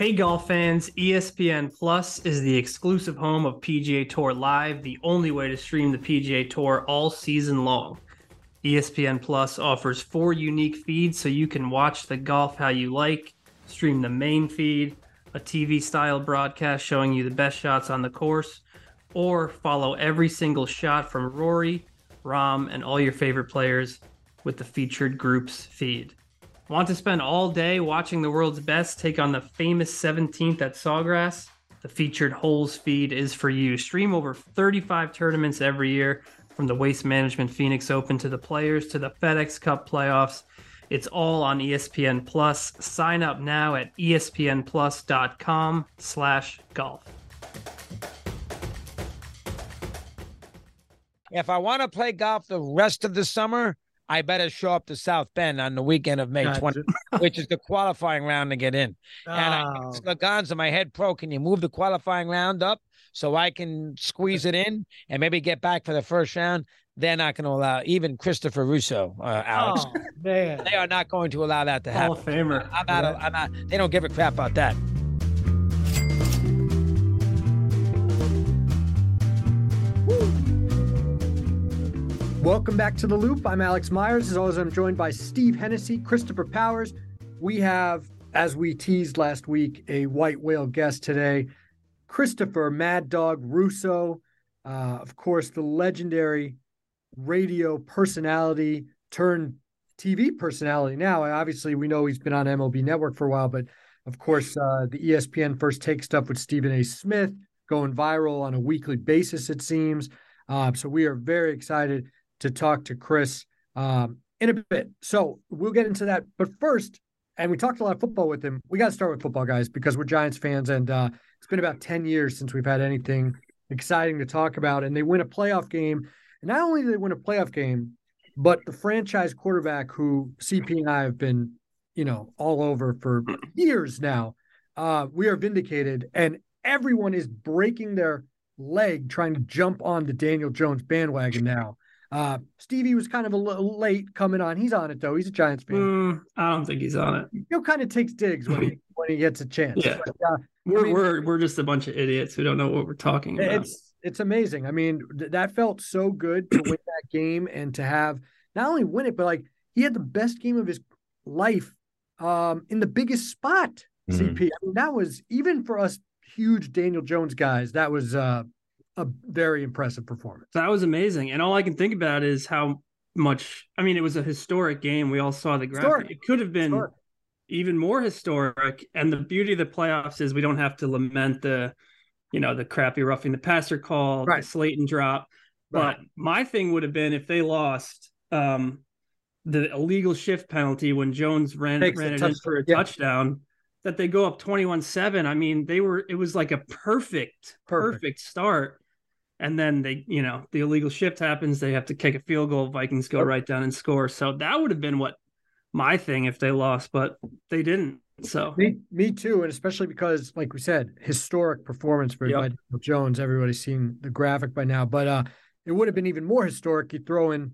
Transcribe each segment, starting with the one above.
Hey, golf fans, ESPN Plus is the exclusive home of PGA Tour Live, the only way to stream the PGA Tour all season long. ESPN Plus offers four unique feeds so you can watch the golf how you like, stream the main feed, a TV style broadcast showing you the best shots on the course, or follow every single shot from Rory, Rahm, and all your favorite players with the featured groups feed. Want to spend all day watching the world's best take on the famous 17th at Sawgrass? The featured holes feed is for you. Stream over 35 tournaments every year, from the Waste Management Phoenix Open to the Players to the FedEx Cup playoffs. It's all on ESPN Plus. Sign up now at espnplus.com slash golf. If I want to play golf the rest of the summer, I better show up to South Bend on the weekend of May Gotcha. 20, which is the qualifying round to get in. And I Oh. asked Laganza, my head pro, can you move the qualifying round up so I can squeeze it in and maybe get back for the first round? They're not going to allow even Christopher Russo, uh, Alex. Oh, man. They are not going to allow that to happen. Hall of Famer. I'm not, I'm not. They don't give a crap about that. Welcome back to the Loop. I'm Alex Myers. As always, I'm joined by Steve Hennessy, Christopher Powers. We have, as we teased last week, a white whale guest today, Christopher Mad Dog Russo. Uh, of course, the legendary radio personality turned TV personality. Now, obviously, we know he's been on MLB Network for a while, but of course, uh, the ESPN First Take stuff with Stephen A. Smith going viral on a weekly basis, it seems. Uh, so we are very excited to talk to Chris um, in a bit. So we'll get into that. But first, and we talked a lot of football with him. We got to start with football, guys, because we're Giants fans, and uh, it's been about ten years since we've had anything exciting to talk about. And they win a playoff game. And not only do they win a playoff game, but the franchise quarterback who CP and I have been, you know, all over for years now. Uh, we are vindicated, and everyone is breaking their leg trying to jump on the Daniel Jones bandwagon now. Uh, Stevie was kind of a little late coming on. He's on it though. He's a Giants fan. Mm, I don't think he's on it. He kind of takes digs when he when he gets a chance. Yeah. But, uh, We're, mean- we're, we're just a bunch of idiots who don't know what we're talking about. it's it's amazing. I mean, th- that felt so good to win that game and to have not only win it, but like he had the best game of his life um, in the biggest spot. Mhm. CP. I mean, that was even for us huge Daniel Jones guys. That was uh, a very impressive performance. That was amazing. And all I can think about is how much I mean, it was a historic game. We all saw the graphic. Historic. It could have been Historic. even more historic. And the beauty of the playoffs is we don't have to lament the, you know, the crappy roughing the passer call, Right. the Slayton drop. Right. But my thing would have been if they lost um the illegal shift penalty when Jones ran Takes ran it in for a Yeah. touchdown. That they go up 21-7. I mean, they were it was like a perfect, Perfect. perfect start. And then they, you know, the illegal shift happens. They have to kick a field goal. Vikings go right down and score. So that would have been what my thing if they lost, but they didn't. So Me, me too, and especially because, like we said, historic performance for Yep. Jones. Everybody's seen the graphic by now, but uh, it would have been even more historic. You throw in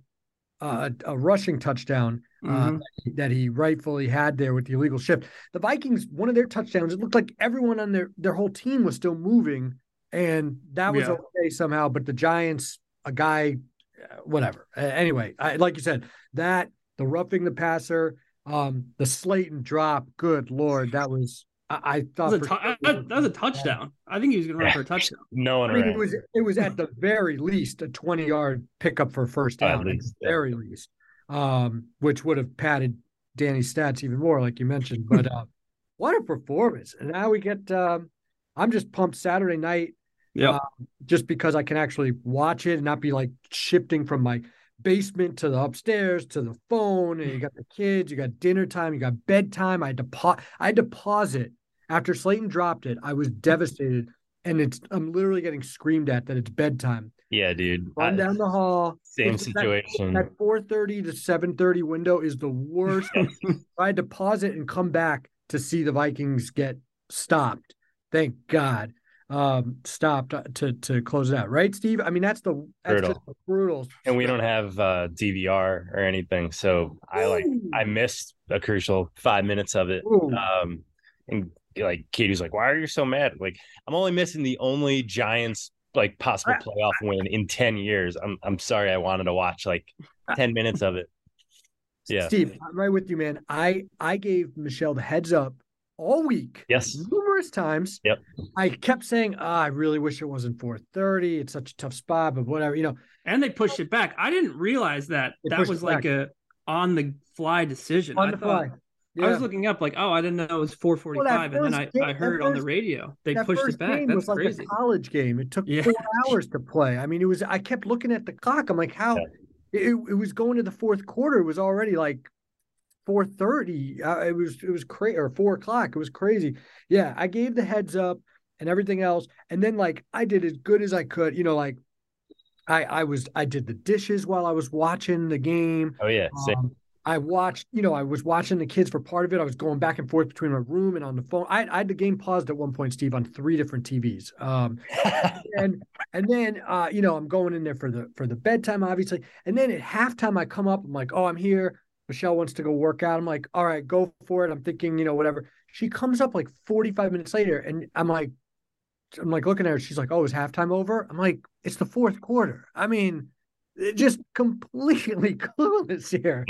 uh, a, a rushing touchdown uh, mhm. that he rightfully had there with the illegal shift. The Vikings, one of their touchdowns, it looked like everyone on their their whole team was still moving, and that was Yeah. okay somehow. But the Giants, a guy, uh, whatever. Uh, anyway, I, like you said, that the roughing the passer, um, the Slayton drop. Good lord, that was. I, I that thought was, a for tou- sure- that, that was a touchdown. I think he was going to run for a touchdown. No one I mean, ran. it was it was at the very least a twenty yard pickup for first At down. At, least, the yeah. very least, um, which would have padded Danny's stats even more, like you mentioned. But uh, what a performance! And now we get. Um, I'm just pumped Saturday night Yep. Uh, just because I can actually watch it and not be like shifting from my basement to the upstairs to the phone. And you got the kids, you got dinner time, you got bedtime. I had to pause. I had to pause it after Slayton dropped it. I was devastated, and it's I'm literally getting screamed at that it's bedtime. Yeah, dude. Run I- down the hall. same It's- that- situation. That 4:30 to 7:30 window is the worst. I had to pause it and come back to see the Vikings get stopped. Thank God, um, stopped uh, to to close it out. Right, Steve? I mean, that's the that's Brutal. just brutal. and we don't have uh, DVR or anything, so I like I missed a crucial five minutes of it. Ooh. Um, and like Katie's like, "Why are you so mad?" Like, I'm only missing the only Giants like possible playoff win in ten years. I'm I'm sorry, I wanted to watch like ten minutes of it. Yeah, Steve, I'm right with you, man. I I gave Michelle the heads up all week. Yes. numerous times. Yep. I kept saying, oh, I really wish it wasn't 4:30. It's such a tough spot, but whatever, you know. And they pushed it back. I didn't realize that They that was like a on the fly decision. On I the thought, fly. I was looking up like, oh, I didn't know it was 445. and then I, game- I heard that on the radio they pushed it back. That's was like crazy. a college game. It took Yeah. four hours to play. I mean, it was. I kept looking at the clock. I'm like, how? Yeah. It, it was going to the fourth quarter. It was already like four thirty. Uh, it was it was crazy or four o'clock. It was crazy. Yeah, I gave the heads up and everything else, and then like I did as good as I could. You know, like I I was I did the dishes while I was watching the game. Oh yeah. Um, I watched, you know, I was watching the kids for part of it. I was going back and forth between my room and on the phone. I, I had the game paused at one point, Steve, on three different TVs. Um, and and then uh, you know, I'm going in there for the for the bedtime, obviously. And then at halftime, I come up, I'm like, oh, I'm here. Michelle wants to go work out. I'm like, all right, go for it. I'm thinking, you know, whatever. She comes up like 45 minutes later, and I'm like, I'm like looking at her. She's like, oh, is halftime over? I'm like, it's the fourth quarter. I mean, just completely clueless here.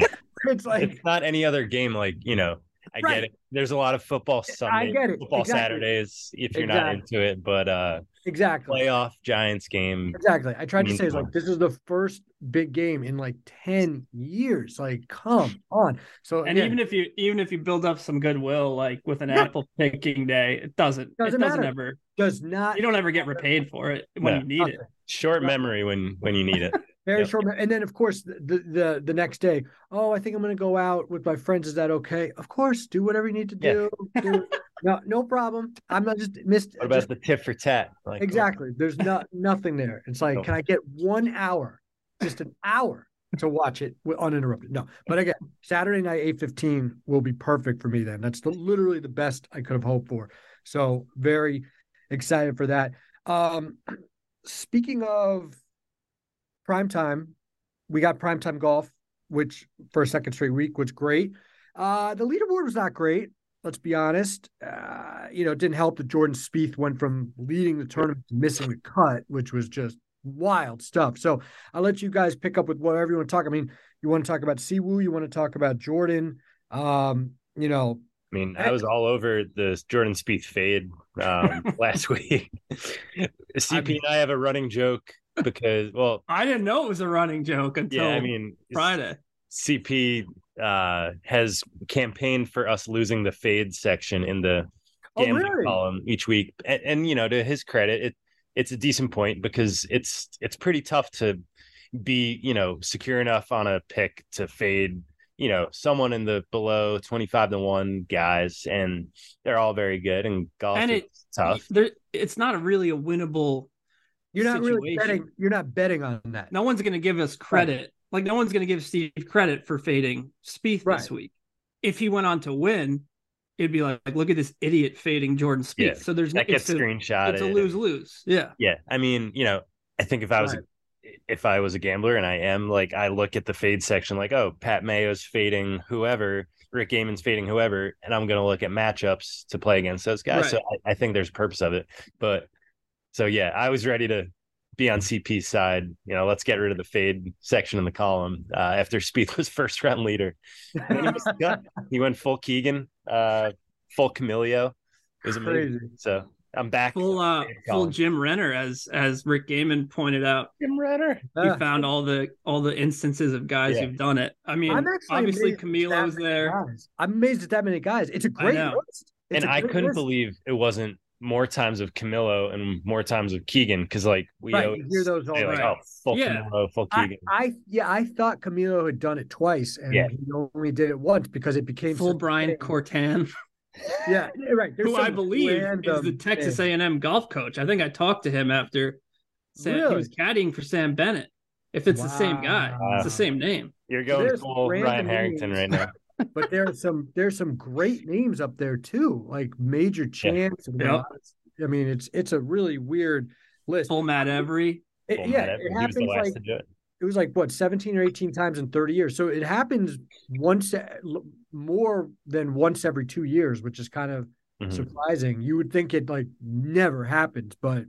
It's like it's not any other game. Like you know, I Right. get it. There's a lot of football Sunday, get it. football Exactly. Saturdays if you're not into it. But uh exactly. playoff Giants game. Exactly. I tried to say like this is the first big game in like 10 years. Like, come on. So And again, even if you even if you build up some goodwill, like with an Yeah. apple picking day, it doesn't Doesn't it doesn't matter. ever does not you don't ever get repaid for it when No. you need it. Short memory when when you need it. Very Yep. short. And then of course the, the the next day, oh, I think I'm gonna go out with my friends. Is that okay? Of course, do whatever you need to Yeah. do. do no, no problem. I'm not just missed What about just- the tit for tat? Like exactly. There's not nothing there. It's like, No. can I get one hour, just an hour to watch it uninterrupted? No, but again, Saturday night eight fifteen will be perfect for me. Then that's the, literally the best I could have hoped for. So very excited for that. Um, speaking of prime time, we got primetime golf, which for a second straight week was great. Uh, the leaderboard was not great. Let's be honest. Uh, you know, it didn't help that Jordan Spieth went from leading the tournament to missing the cut, which was just wild stuff. So I'll let you guys pick up with whatever you want to talk. I mean, you want to talk about Siwoo, you want to talk about Jordan. Um, you know, I mean, I was all over the Jordan Spieth fade um, last week. CP mean- and I have a running joke because, well, I didn't know it was a running joke until yeah, I mean, Friday. CP uh, has campaigned for us losing the fade section in the Oh, gambling really? column each week, and, and you know, to his credit, it it's a decent point because it's it's pretty tough to be you know secure enough on a pick to fade you know someone in the below 25 to 1 guys and they're all very good and golf And it- tough There, it's not a really a winnable. You're not really betting. You're not betting on that. No one's going to give us credit. Like no one's going to give Steve credit for fading Spieth Right. this week. If he went on to win, it'd be like, look at this idiot fading Jordan Spieth. Yeah, so there's that it's gets a, screenshotted it's a lose lose. Yeah. yeah i mean you know i think if i was Right. if i was a gambler and i am like i look at the fade section like oh pat mayo's fading whoever rick Gehman's fading whoever and i'm going to look at matchups to play against those guys so I, I think there's purpose of it but so yeah i was ready to be on cp's side you know let's get rid of the fade section in the column uh, after Spieth was first round leader he, missed he went full keegan uh full camilo it was amazing Crazy. so i'm back Full uh full. Jim Renner as as Rick Gehman pointed out. Jim Renner. He Uh, found all the all the instances of guys Yeah. who've done it. I mean, obviously amazed at Camilo's there. guys. I'm amazed at that many guys. It's a great list. It's and I couldn't list. believe it wasn't more times of Camilo and more times of Keegan because like we Right, always hear those all say, like, oh full Yeah. Camilo, full I, Keegan. I yeah, I thought Camilo had done it twice, and Yeah. he only did it once because it became Full Brian thing. Kortan, Yeah, yeah, right. There's who I believe is the Texas thing. A&M golf coach. I think I talked to him after Sam, he was caddying for Sam Bennett. If it's the same guy, it's the same name. You're going there's full random Ryan Harrington right now. but there's some there's some great names up there too, like Major Chance. And Yep. I mean, it's it's a really weird list. Full Matt Every. It- Full yeah, Matt it was happens like it. it was like what 17 or 18 times in 30 years. So it happens once more than once every two years, which is kind of Mhm. surprising. You would think it like never happens, but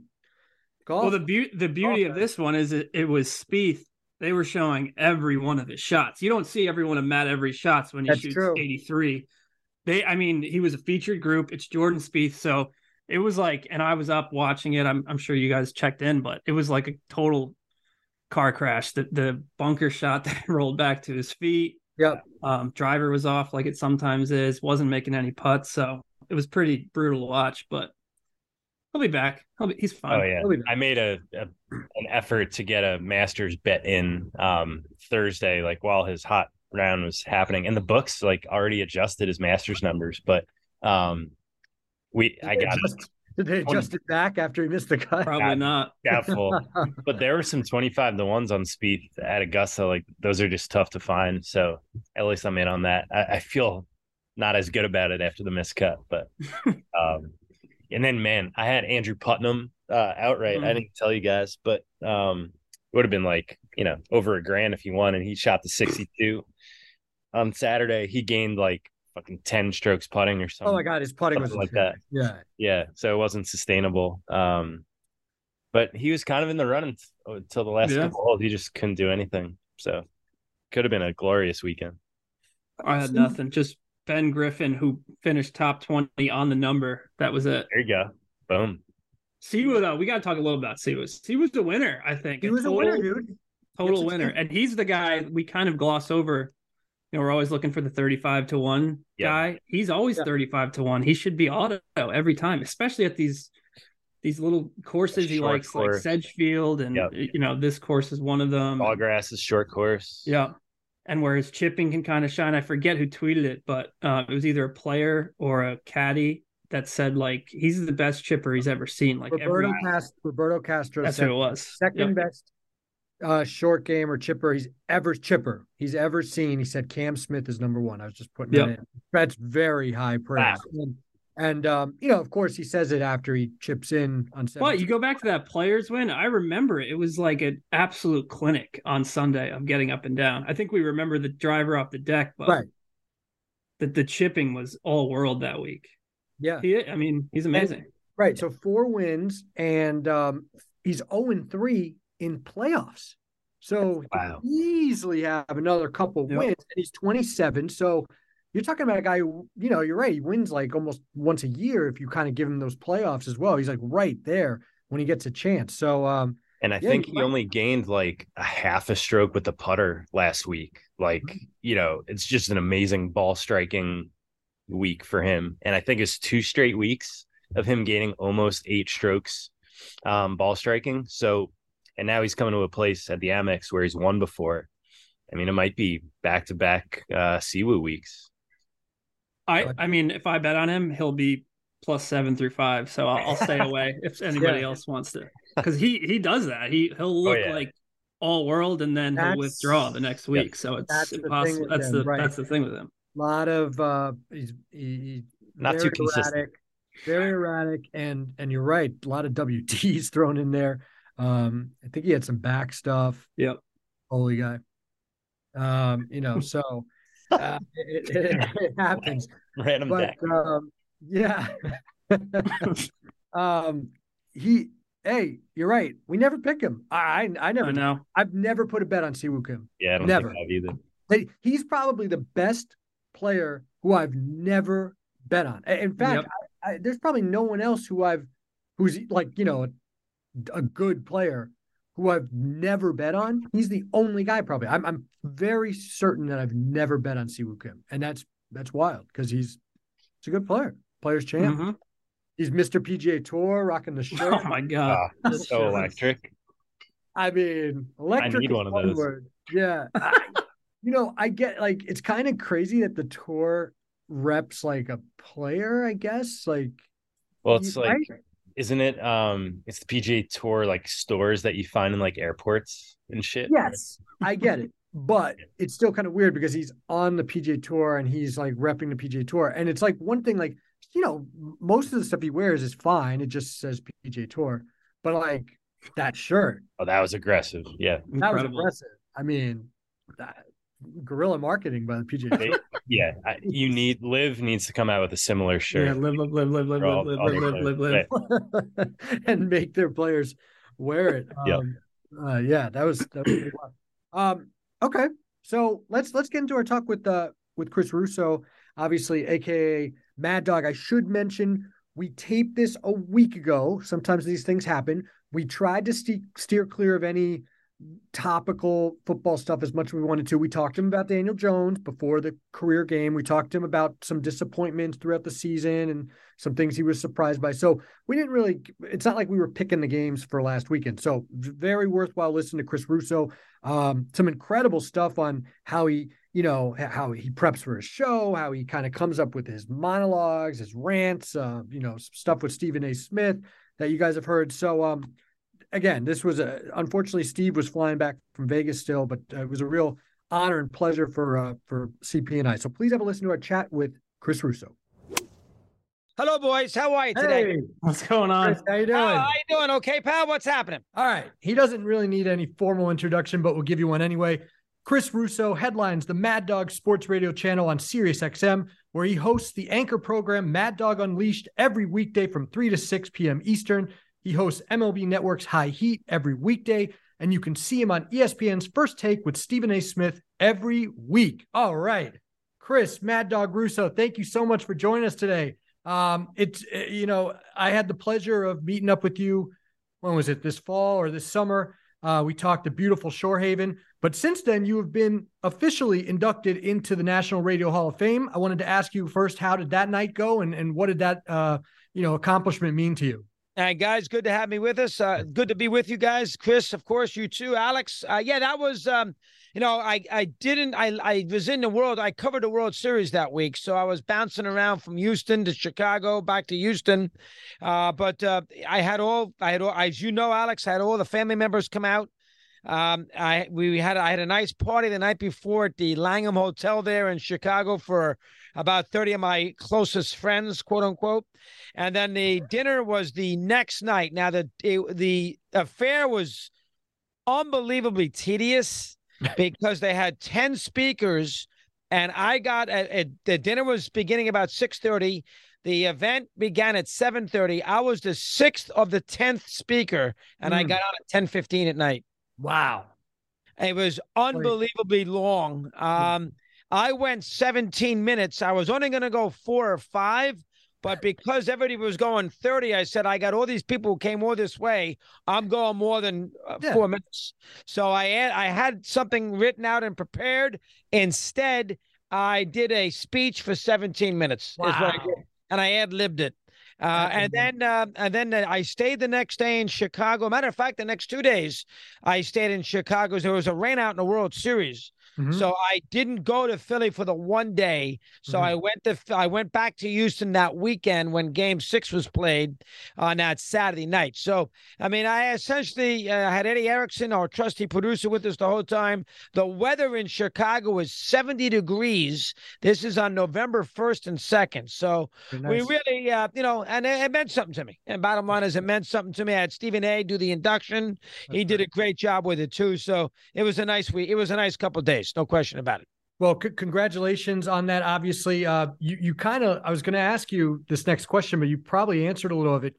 golf. Well, the beauty the beauty of this one is it, it was Spieth. They were showing every one of his shots. You don't see every one of Matt every shots when he That's shoots true. 83. They, I mean, he was a featured group. It's Jordan Spieth, so it was like, and I was up watching it. I'm, I'm sure you guys checked in, but it was like a total car crash. The the bunker shot that rolled back to his feet. Yep. Um, driver was off like it sometimes is. Wasn't making any putts, so it was pretty brutal to watch. But he'll be back. He'll be, he's fine. Oh yeah, Really I made a, a an effort to get a Masters bet in um Thursday, like while his hot round was happening, and the books like already adjusted his Masters numbers, but um we I Did they got it Did they adjust it back after he missed the cut? Probably not. doubtful, but there were some twenty five to ones on Spieth at Augusta, like those are just tough to find. So at least I'm in on that. I, I feel not as good about it after the miscut, but um and then man, I had Andrew Putnam uh outright. I Mhm. didn't tell you guys, but um it would have been like, you know, over a grand if he won and he shot the 62 on Saturday. He gained like fucking 10 strokes putting or something. oh my god, his putting was Something like that. Yeah, Yeah, so it wasn't sustainable. Um, but he was kind of in the running until the last Yeah. couple holes. He just couldn't do anything. So could have been a glorious weekend. I had nothing. Just Ben Griffin, who finished top 20 on the number. That was it. There you go. Boom. Siwoo, though, we got to talk a little about Siwoo. Siwoo's the winner, I think. he was a winner, total, dude. Total Gets winner. And he's the guy we kind of gloss over. You know, we're always looking for the 35 to 1 Yeah. guy. He's always Yeah. 35 to 1. He should be auto every time, especially at these these little courses he likes, course. like Sedgefield. And, Yep. you know, this course is one of them. Sawgrass is short course. Yeah. And where his chipping can kind of shine. I forget who tweeted it, but uh, it was either a player or a caddy that said like he's the best chipper he's ever seen. Like Roberto Castro. Roberto Castro. that's said who it was. second Yep. best uh short game or chipper he's ever chipper he's ever seen. He said Cam Smith is number one. I was just putting Yep. that in. That's very high praise. And, and um, you know, of course, he says it after he chips in on. Sunday. But you go back to that players win. I remember it. It was like an absolute clinic on Sunday of getting up and down. I think we remember the driver off the deck, but Right. the, the chipping was all world that week. yeah, He, I mean, he's amazing. right. So four wins, and um, he's zero and three in playoffs. So Wow. could easily have another couple Yep. wins, and he's twenty seven. So you're talking about a guy who, you know, you're right. He wins like almost once a year if you kind of give him those playoffs as well. He's like right there when he gets a chance. So um, And I Yeah, think he might- only gained like a half a stroke with the putter last week. Like, Mm-hmm. you know, it's just an amazing ball striking week for him. And I think it's two straight weeks of him gaining almost eight strokes um, ball striking. So, and now he's coming to a place at the Amex where he's won before. I mean, it might be back to back uh Siwoo weeks. I, I mean, if I bet on him, he'll be plus seven through five. So I'll, I'll stay away if anybody Yeah. else wants to, because he he does that. He he'll look yeah. like all world and then he'll withdraw the next week. So it's that's the thing impossible. with That's him, the right. that's the thing with him. A lot of uh he's he, he's Not very too consistent. erratic, very erratic and and you're right a lot of wds thrown in there um i think he had some back stuff Yep. holy guy um you know so uh, it, it, it happens Random but deck. um yeah um he hey you're right we never pick him i i, I never I know. i've never put a bet on siwoo kim Yeah, I don't never. think I've either. They, he's probably the best player who I've never bet on. In in fact, Yep. I, I, there's probably no one else who I've who's like you know a, a good player who I've never bet on. He's the only guy probably. I'm I'm very certain that I've never bet on Siwoo Kim, and that's that's wild because he's he's a good player, players champ. Mhm. He's Mr. PGA Tour, rocking the shirt. Oh my god. Ah, so electric. I mean, electric. need is one of those. word. Yeah. I- you know, I get like it's kind of crazy that the tour reps like a player, I guess. Like, Well, it's like right? Isn't it um it's the PGA tour like stores that you find in like airports and shit yes, I get it. But it's still kind of weird because he's on the PGA tour and he's like repping the PGA tour. And it's like one thing, like, you know, most of the stuff he wears is fine. It just says PGA tour. But like that shirt, oh that was aggressive yeah that was aggressive. I mean, that guerrilla marketing by the PGA they, tour. Yeah, I, you need LIV needs to come out with a similar shirt. Yeah, live, live, live, live, live, all- live, all live, live, live, live, and make their players wear it. Um, uh, yeah, that was that was. Um, okay, so let's let's get into our talk with uh with Chris Russo, obviously, aka Mad Dog. I should mention we taped this a week ago. Sometimes these things happen. We tried to ste- steer clear of any topical football stuff as much as we wanted to. We talked to him about Daniel Jones before the career game. We talked to him about some disappointments throughout the season and some things he was surprised by. So we didn't really, it's not like we were picking the games for last weekend. So very worthwhile listening to Chris Russo. Um, some incredible stuff on how he, you know, how he preps for his show, how he kind of comes up with his monologues, his rants, uh, you know, stuff with Stephen A. Smith that you guys have heard. So, um, again, this was a unfortunately Steve was flying back from Vegas still, but uh, it was a real honor and pleasure for uh, for CP and I. So please have a listen to our chat with Chris Russo. Hello, boys. How are you today? Hey, What's going on? Chris, how you doing? Oh, how you doing? Okay, pal. What's happening? All right. He doesn't really need any formal introduction, but we'll give you one anyway. Chris Russo headlines the Mad Dog Sports Radio channel on Sirius XM, where he hosts the anchor program Mad Dog Unleashed every weekday from 3 to 6 p.m. Eastern. He hosts MLB Network's High Heat every weekday, and you can see him on ESPN's First Take with Stephen A. Smith every week. All right. Chris, Mad Dog Russo, thank you so much for joining us today. Um, it's, uh, you know, I had the pleasure of meeting up with you. When was it? This fall or this summer? Uh, we talked to beautiful Shorehaven. But since then, you have been officially inducted into the National Radio Hall of Fame. I wanted to ask you first, how did that night go, and and what did that uh, you know accomplishment mean to you? Uh, guys, good to have me with us. Uh, good to be with you guys. Chris, of course, you too. Alex, uh, yeah, that was, um, you know, I, I didn't, I, I was in the world. I covered the World Series that week, so I was bouncing around from Houston to Chicago, back to Houston. Uh, but uh, I had all, I had all, as you know, Alex, I had all the family members come out. Um, I we had I had a nice party the night before at the Langham Hotel there in Chicago for about 30 of my closest friends, quote unquote. And then the dinner was the next night. Now the it, the affair was unbelievably tedious because they had 10 speakers and I got at, at the dinner was beginning about 6:30. The event began at 7:30. I was the sixth of the 10th speaker and I Mm. got on at 10:15 at night. Wow. It was unbelievably long. Um, I went 17 minutes. I was only going to go four or five, but because everybody was going 30, I said, I got all these people who came all this way. I'm going more than uh, Yeah. four minutes. So I had, I had something written out and prepared. Instead, I did a speech for 17 minutes. Is what I Wow. did. And I ad libbed it. Uh, and then, uh, and then I stayed the next day in Chicago. Matter of fact, the next two days I stayed in Chicago. There was a rain out in the World Series, Mhm. so I didn't go to Philly for the one day. So Mhm. I went to I went back to Houston that weekend when Game Six was played on that Saturday night. So I mean, I essentially uh, had Eddie Erickson, our trusty producer, with us the whole time. The weather in Chicago was 70 degrees. This is on November 1st and 2nd. So Very we really, uh, you know, and it, it meant something to me. And bottom line is, it meant something to me. I had Stephen A. do the induction. he That's did a great job with it too. So it was a nice week. It was a nice couple of days, no question about it. Well, c- congratulations on that. Obviously, uh, you you kind of I was going to ask you this next question, but you probably answered a little of it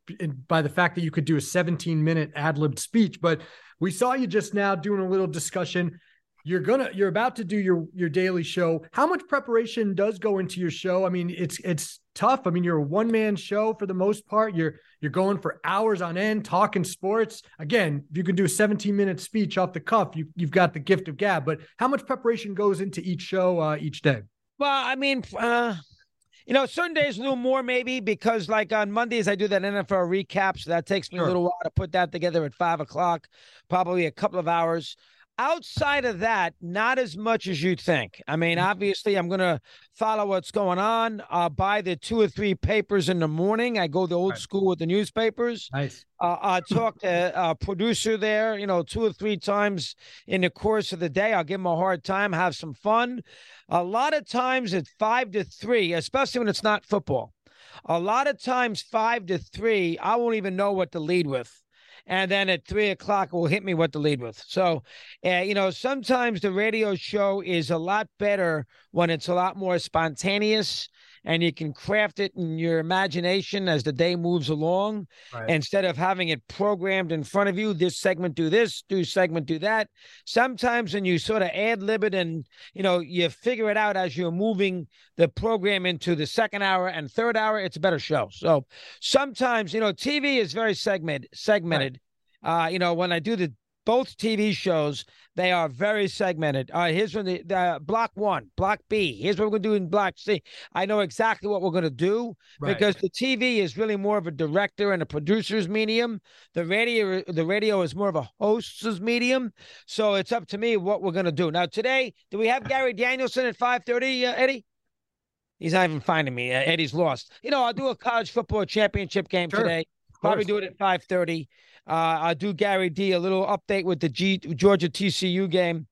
by the fact that you could do a 17 minute ad libbed speech. But we saw you just now doing a little discussion. You're gonna you're about to do your your daily show. How much preparation does go into your show? I mean, it's it's tough. I mean, you're a one man show for the most part. You're you're going for hours on end talking sports. Again, if you can do a 17 minute speech off the cuff, you you've got the gift of gab. But how much preparation goes into each show uh, each day? Well, I mean, uh, you know, certain days a little more maybe because like on Mondays I do that NFL recap, so that takes me Sure. a little while to put that together at five o'clock, probably a couple of hours. Outside of that, not as much as you think. I mean, obviously, I'm going to follow what's going on. I'll buy the two or three papers in the morning. I go the old Right. school with the newspapers. Nice. Uh, I talk to a producer there, you know, two or three times in the course of the day. I'll give him a hard time, have some fun. A lot of times it's five to three, especially when it's not football. A lot of times, five to three, I won't even know what to lead with. And then at three o'clock will hit me what to lead with. So, uh, you know, sometimes the radio show is a lot better when it's a lot more spontaneous and you can craft it in your imagination as the day moves along right. instead of having it programmed in front of you. This segment do this, do segment do that. Sometimes when you sort of ad lib it and you know you figure it out as you're moving the program into the second hour and third hour, it's a better show. So sometimes you know TV is very segmented. Segmented. Right. Uh, you know when I do the both TV shows, they are very segmented. All right, here's when the, the block one, block B. Here's what we're going to do in block C. I know exactly what we're going to do right. because the TV is really more of a director and a producer's medium. The radio, the radio is more of a host's medium. So it's up to me what we're going to do. Now today, do we have Gary Danielson at five thirty, uh, Eddie? He's not even finding me. Uh, Eddie's lost. You know, I'll do a college football championship game sure. today. Probably do it at five thirty. Uh, I'll do Gary D a little update with the G- Georgia TCU game.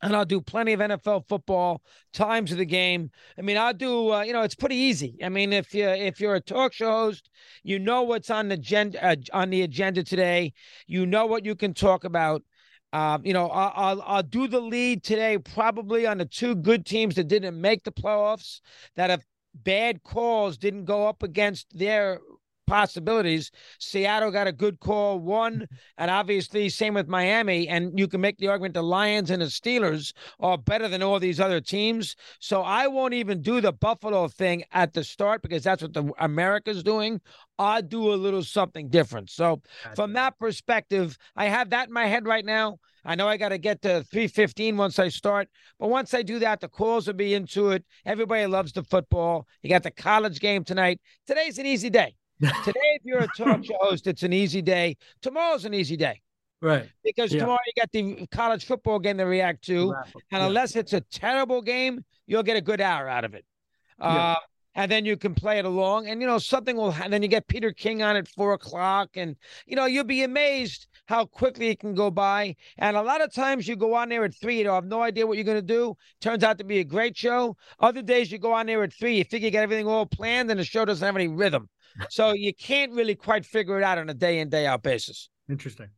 And I'll do plenty of NFL football times of the game. I mean, I'll do. Uh, you know, it's pretty easy. I mean, if you if you're a talk show host, you know what's on the agenda uh, on the agenda today. You know what you can talk about. Um, you know, I'll, I'll, I'll do the lead today, probably on the two good teams that didn't make the playoffs, that have bad calls didn't go up against their possibilities. Seattle got a good call, one, and obviously same with Miami. And you can make the argument the Lions and the Steelers are better than all these other teams. So I won't even do the Buffalo thing at the start because that's what the America's doing. I'll do a little something different. So from that perspective, I have that in my head right now. I know I got to get to 315 once I start, but once I do that, the calls will be into it. Everybody loves the football. You got the college game tonight. Today's an easy day. Today, if you're a talk show host, it's an easy day. Tomorrow's an easy day. Right. Because yeah. tomorrow you got the college football game to react to. And yeah. unless it's a terrible game, you'll get a good hour out of it. Yeah. Uh, and then you can play it along. And, you know, something will, and then you get Peter King on at four o'clock. And, you know, you'll be amazed how quickly it can go by. And a lot of times you go on there at three, you don't have no idea what you're going to do. Turns out to be a great show. Other days you go on there at three, you figure you got everything all planned, and the show doesn't have any rhythm so you can't really quite figure it out on a day in day out basis. Interesting.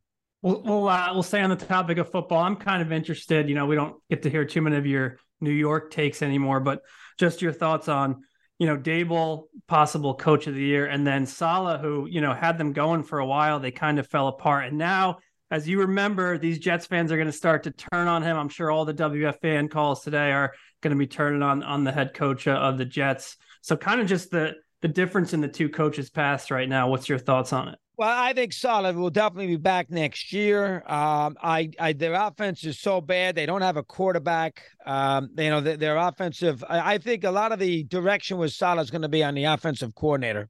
We'll we'll, uh, we'll stay on the topic of football. I'm kind of interested. You know, we don't get to hear too many of your New York takes anymore, but just your thoughts on you know Daboll, possible coach of the year, and then Saleh, who you know had them going for a while. They kind of fell apart, and now. As you remember, these Jets fans are going to start to turn on him. I'm sure all the WFAN calls today are going to be turning on on the head coach uh, of the Jets. So, kind of just the the difference in the two coaches past right now. What's your thoughts on it? Well, I think Saleh will definitely be back next year. Um, I, I, their offense is so bad; they don't have a quarterback. Um, you know, their, their offensive. I, I, think a lot of the direction with Saleh is going to be on the offensive coordinator.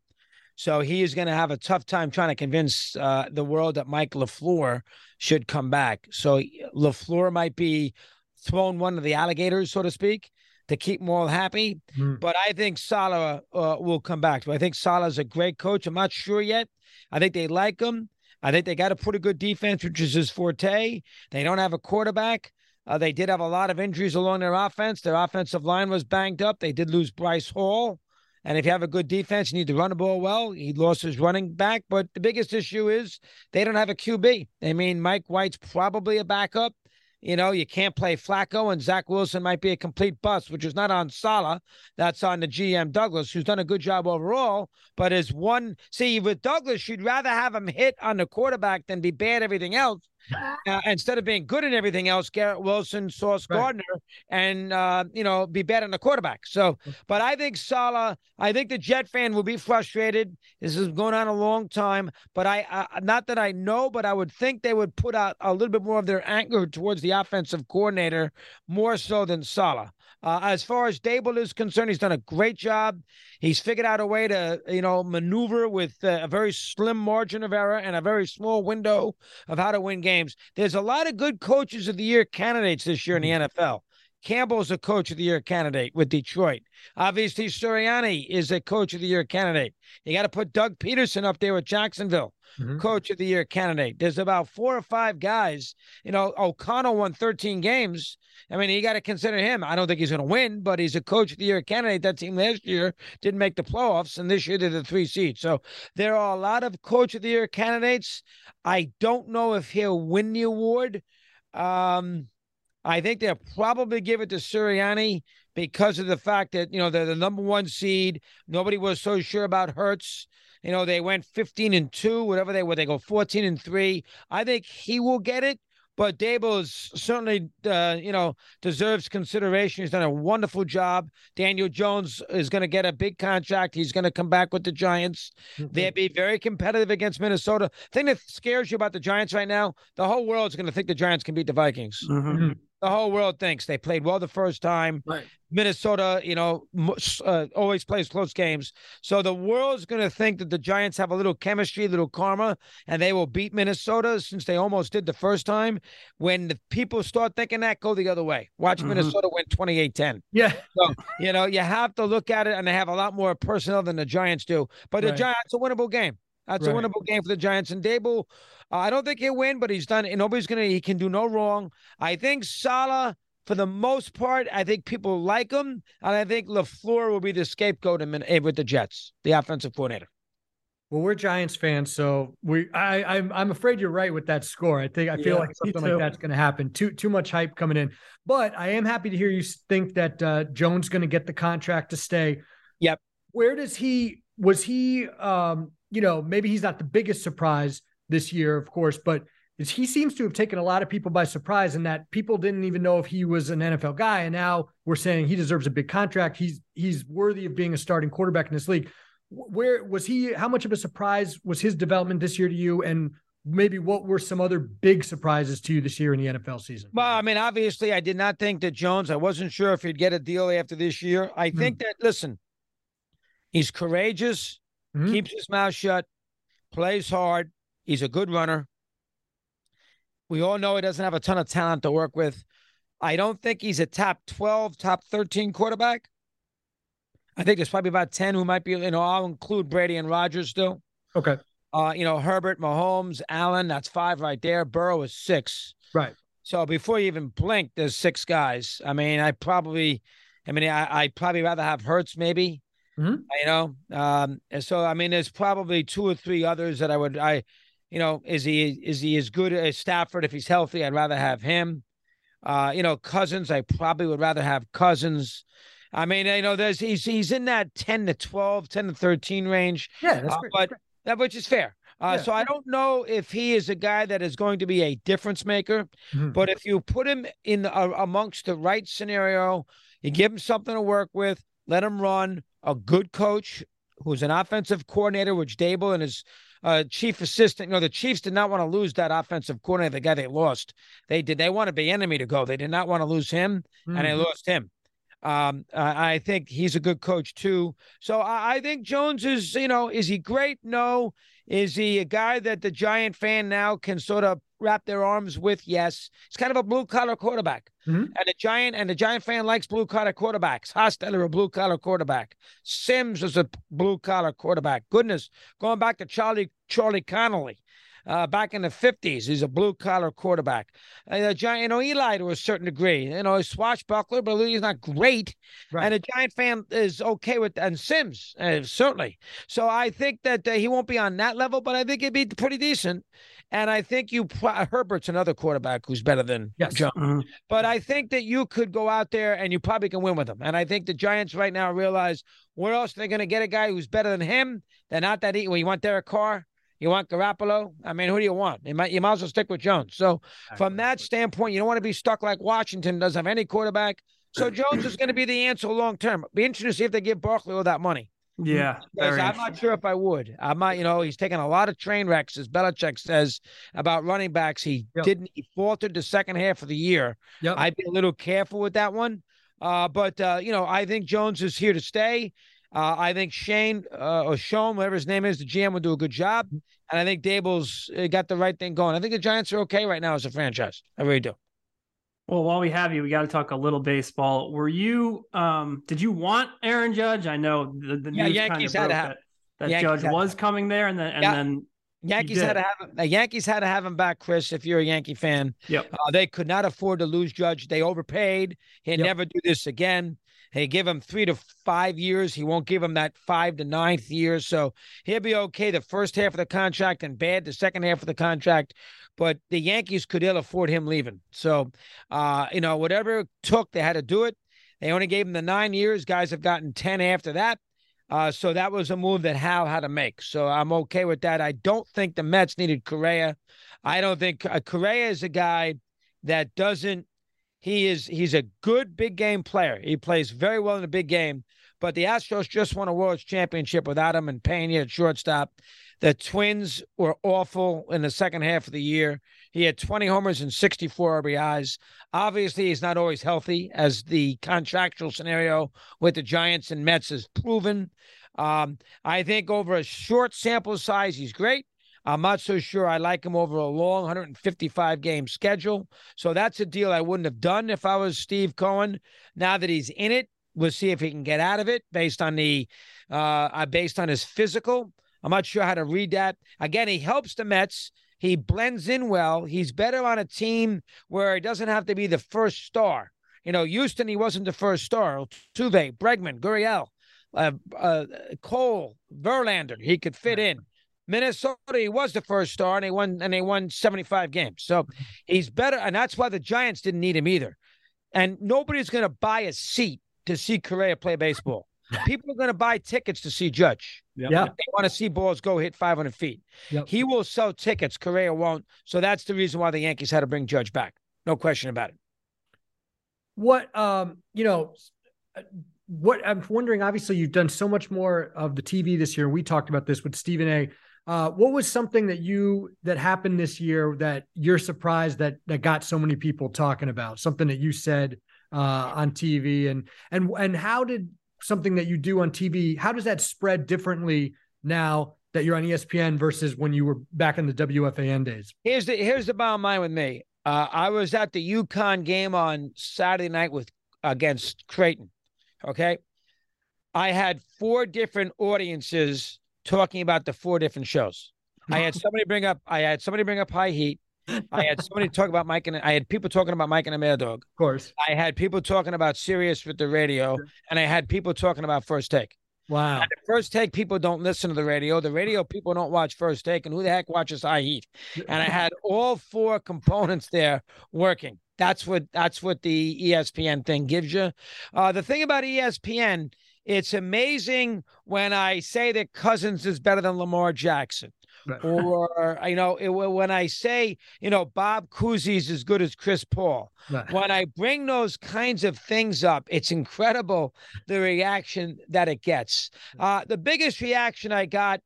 So he is going to have a tough time trying to convince uh, the world that Mike LaFleur should come back. So LaFleur might be thrown one of the alligators, so to speak to keep them all happy. Mm. But I think Saleh uh, will come back. I think Saleh's a great coach. I'm not sure yet. I think they like him. I think they got to put a pretty good defense, which is his forte. They don't have a quarterback. Uh, they did have a lot of injuries along their offense. Their offensive line was banged up. They did lose Bryce Hall. And if you have a good defense, you need to run the ball well. He lost his running back. But the biggest issue is they don't have a QB. I mean, Mike White's probably a backup. You know, you can't play Flacco, and Zach Wilson might be a complete bust, which is not on Saleh. That's on the GM Douglas, who's done a good job overall, but is one. See, with Douglas, you'd rather have him hit on the quarterback than be bad everything else. Uh, instead of being good in everything else, Garrett Wilson, Sauce right. Gardner, and uh, you know, be better on the quarterback. So, but I think Saleh, I think the Jet fan will be frustrated. This is going on a long time, but I, uh, not that I know, but I would think they would put out a little bit more of their anger towards the offensive coordinator more so than Saleh. Uh, as far as Daboll is concerned, he's done a great job. He's figured out a way to, you know, maneuver with a very slim margin of error and a very small window of how to win games. There's a lot of good coaches of the year candidates this year in the mm-hmm. NFL. Campbell's a coach of the year candidate with Detroit. Obviously, Sirianni is a coach of the year candidate. You got to put Doug Pederson up there with Jacksonville, mm-hmm. coach of the year candidate. There's about four or five guys. You know, O'Connell won 13 games. I mean, you got to consider him. I don't think he's going to win, but he's a coach of the year candidate. That team last year didn't make the playoffs, and this year they're the three seed. So there are a lot of coach of the year candidates. I don't know if he'll win the award. Um, I think they'll probably give it to Sirianni because of the fact that you know they're the number one seed. Nobody was so sure about Hurts. You know they went 15 and two, whatever they were. They go 14 and three. I think he will get it. But Daboll is certainly, uh, you know, deserves consideration. He's done a wonderful job. Daniel Jones is going to get a big contract. He's going to come back with the Giants. Mm-hmm. They'll be very competitive against Minnesota. thing that scares you about the Giants right now, the whole world's going to think the Giants can beat the Vikings. Mm-hmm the whole world thinks they played well the first time. Right. Minnesota, you know, uh, always plays close games. So the world's going to think that the Giants have a little chemistry, a little karma, and they will beat Minnesota since they almost did the first time. When the people start thinking that, go the other way. Watch mm-hmm. Minnesota win 28 10. Yeah. So, you know, you have to look at it, and they have a lot more personnel than the Giants do. But the right. Giants, a winnable game. That's right. a winnable game for the Giants. And Daboll, uh, I don't think he'll win, but he's done. And nobody's gonna. He can do no wrong. I think Saleh, for the most part, I think people like him, and I think LaFleur will be the scapegoat in, in, with the Jets, the offensive coordinator. Well, we're Giants fans, so we. I, I'm. I'm afraid you're right with that score. I think I feel yeah, like something like that's going to happen. Too too much hype coming in, but I am happy to hear you think that uh, Jones going to get the contract to stay. Yep. Where does he? Was he? Um, you know, maybe he's not the biggest surprise this year, of course, but he seems to have taken a lot of people by surprise in that people didn't even know if he was an NFL guy. And now we're saying he deserves a big contract. He's he's worthy of being a starting quarterback in this league. Where was he? How much of a surprise was his development this year to you? And maybe what were some other big surprises to you this year in the NFL season? Well, I mean, obviously, I did not think that Jones, I wasn't sure if he'd get a deal after this year. I mm-hmm. think that, listen, he's courageous mm-hmm. keeps his mouth shut, plays hard. He's a good runner. We all know he doesn't have a ton of talent to work with. I don't think he's a top 12, top 13 quarterback. I think there's probably about 10 who might be, you know, I'll include Brady and Rodgers still. Okay. Uh, you know, Herbert, Mahomes, Allen, that's five right there. Burrow is six. Right. So before you even blink, there's six guys. I mean, I probably, I mean, I, I'd probably rather have Hurts maybe Mm-hmm. You know, um, and so I mean, there's probably two or three others that I would, I, you know, is he is he as good as Stafford if he's healthy? I'd rather have him. Uh, you know, Cousins, I probably would rather have Cousins. I mean, you know, there's he's he's in that 10 to 12, 10 to 13 range. Yeah, uh, but that which is fair. Uh, yeah. So I don't know if he is a guy that is going to be a difference maker, mm-hmm. but if you put him in uh, amongst the right scenario, you give him something to work with, let him run, a good coach who's an offensive coordinator, which Daboll and his uh, chief assistant. You know, the Chiefs did not want to lose that offensive coordinator, the guy they lost. They did. They wanted the enemy to go. They did not want to lose him, mm-hmm. and they mm-hmm. lost him. Um, I think he's a good coach too. So I, I think Jones is, you know, is he great? No. Is he a guy that the Giant fan now can sort of wrap their arms with? Yes. He's kind of a blue collar quarterback. Mm-hmm. And the Giant and the Giant fan likes blue collar quarterbacks. Hostetler, a blue collar quarterback. Sims is a blue collar quarterback. Goodness, going back to Charlie Charlie Conerly uh, back in the 50s. He's a blue collar quarterback. And the Giant, you know, Eli to a certain degree, you know, he's swashbuckler, but he's not great. Right. And a Giant fan is okay with and Sims, uh, certainly. So I think that uh, he won't be on that level, but I think he'd be pretty decent. And I think you Herbert's another quarterback who's better than yes. John. Mm-hmm. But I think that you could go out there and you probably can win with him. And I think the Giants right now realize where else they're going to get a guy who's better than him. They're not that easy. Well, you want Derek Carr? You want Garoppolo? I mean, who do you want? You might, you might as well stick with Jones. So, from that standpoint, you don't want to be stuck like Washington doesn't have any quarterback. So, Jones is going to be the answer long term. Be interested to see if they give Barkley all that money. Yeah. I'm not sure if I would. I might, you know, he's taken a lot of train wrecks, as Belichick says about running backs. He yep. didn't, he faltered the second half of the year. Yep. I'd be a little careful with that one. Uh, but, uh, you know, I think Jones is here to stay. Uh, I think Shane uh, or Sean, whatever his name is, the GM will do a good job. And I think Daboll's got the right thing going. I think the Giants are okay right now as a franchise. I really do. Well, while we have you, we got to talk a little baseball. Were you? um Did you want Aaron Judge? I know the, the Yeah, news Yankees kind had of to have- that, that Yankees Judge was coming there, and then and Yeah. then Yankees had to have him. The Yankees had to have him back, Chris. If you're a Yankee fan, Yep. uh, they could not afford to lose Judge. They overpaid. He'll Yep. never do this again. They give him three to five years. He won't give him that five to ninth year. So he'll be okay the first half of the contract and bad the second half of the contract. But the Yankees could ill afford him leaving. So, uh, you know, whatever it took, they had to do it. They only gave him the nine years. Guys have gotten 10 after that. Uh, so that was a move that Hal had to make. So I'm okay with that. I don't think the Mets needed Correa. I don't think uh, Correa is a guy that doesn't. He is he's a good big game player. He plays very well in a big game. But the Astros just won a World Championship without him and Pena at shortstop. The Twins were awful in the second half of the year. He had 20 homers and 64 RBIs. Obviously, he's not always healthy, as the contractual scenario with the Giants and Mets has proven. Um, I think over a short sample size, he's great. I'm not so sure I like him over a long 155 game schedule. So that's a deal I wouldn't have done if I was Steve Cohen. Now that he's in it, we'll see if he can get out of it based on the uh, uh based on his physical. I'm not sure how to read that. Again, he helps the Mets. He blends in well. He's better on a team where he doesn't have to be the first star. You know, Houston, he wasn't the first star. Tuve, Bregman, Gurriel, uh, uh, Cole, Verlander, he could fit in. Minnesota, he was the first star, and they won and they won 75 games. So he's better, and that's why the Giants didn't need him either. And nobody's going to buy a seat to see Correa play baseball. People are going to buy tickets to see Judge. Yep. Yeah. They want to see balls go hit 500 feet. Yep. He will sell tickets. Correa won't. So that's the reason why the Yankees had to bring Judge back. No question about it. What um, you know, uh, what I'm wondering. Obviously, you've done so much more of the TV this year. We talked about this with Stephen A. Uh, what was something that you that happened this year that you're surprised that that got so many people talking about? Something that you said uh, on TV, and and and how did something that you do on TV? How does that spread differently now that you're on ESPN versus when you were back in the WFAN days? Here's the here's the bottom line with me. Uh, I was at the UConn game on Saturday night with against Creighton. Okay, I had four different audiences talking about the four different shows. I had somebody bring up I had somebody bring up High Heat. I had somebody talk about Mike and I had people talking about Mike and the Mad Dog. Of course. I had people talking about Sirius with the radio, and I had people talking about First Take. Wow. The First Take people don't listen to the radio. The radio people don't watch First Take, and who the heck watches High Heat? And I had all four components there working. That's what that's what the ESPN thing gives you. Uh, the thing about ESPN, it's amazing when I say that Cousins is better than Lamar Jackson Right. or you know it, when I say you know Bob Cousy's as good as Chris Paul. Right. When I bring those kinds of things up, it's incredible the reaction that it gets. Uh, the biggest reaction I got,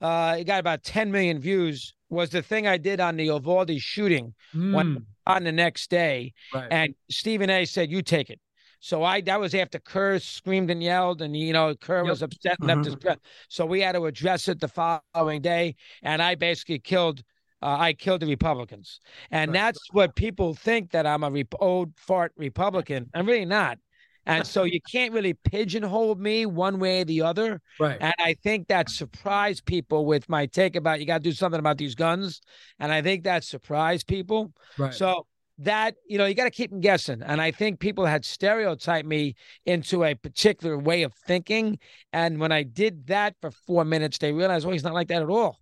uh, it got about 10 million views, was the thing I did on the Uvalde shooting when- Mm, on the next day, right. and Stephen A. said, "You take it." So I that was after Kerr screamed and yelled, and you know Kerr Yep. was upset and left his breath. So we had to address it the following day, and I basically killed. Uh, I killed the Republicans, and Right. that's what people think that I'm a rep- old fart Republican. I'm really not, and so you can't really pigeonhole me one way or the other. right. And I think that surprised people with my take about you got to do something about these guns, and I think that surprised people. right. So that you know you got to keep them guessing, and I think people had stereotyped me into a particular way of thinking, and when I did that for four minutes, they realized, oh, he's not like that at all.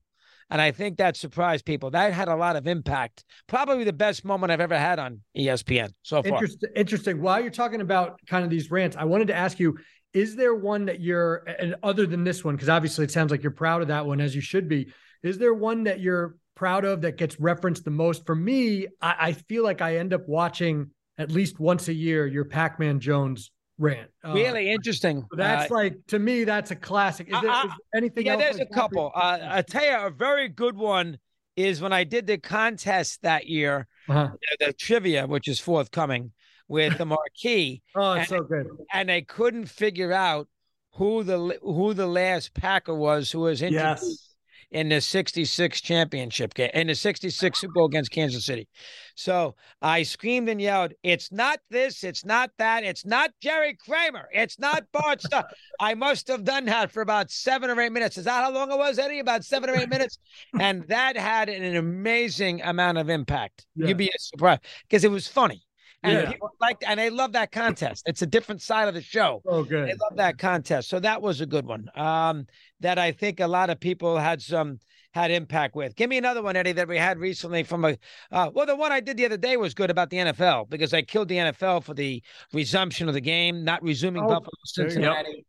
And I think that surprised people. That had a lot of impact. Probably the best moment I've ever had on ESPN so far. Interesting. Interesting. While you're talking about kind of these rants, I wanted to ask you: Is there one that you're, and other than this one, because obviously it sounds like you're proud of that one, as you should be. Is there one that you're proud of that gets referenced the most? For me, I, I feel like I end up watching at least once a year your Pac-Man Jones rant. Uh, Really interesting. That's Uh, like to me, that's a classic. Is I- there I- is anything yeah, else? there's like a that couple. Uh, I tell you, a very good one is when I did the contest that year, Uh-huh. the trivia, which is forthcoming with the marquee, Oh, it's so good. and they couldn't figure out who the who the last Packer was who was introduced Yes. In the 66 championship game, in the 66 Super Bowl against Kansas City. So I screamed and yelled, It's not this, it's not that, it's not Jerry Kramer, it's not Bart Starr. I must have done that for about seven or eight minutes. Is that how long it was, Eddie? About seven or eight minutes. And that had an amazing amount of impact. Yeah. You'd be surprised because it was funny. And Yeah. people liked and they love that contest. It's a different side of the show. Oh, I good. love that contest. So that was a good one. Um, that I think a lot of people had some had impact with. Give me another one, Eddie, that we had recently from a uh, well, the one I did the other day was good about the NFL because I killed the NFL for the resumption of the game, not resuming Oh, Buffalo there you. Cincinnati.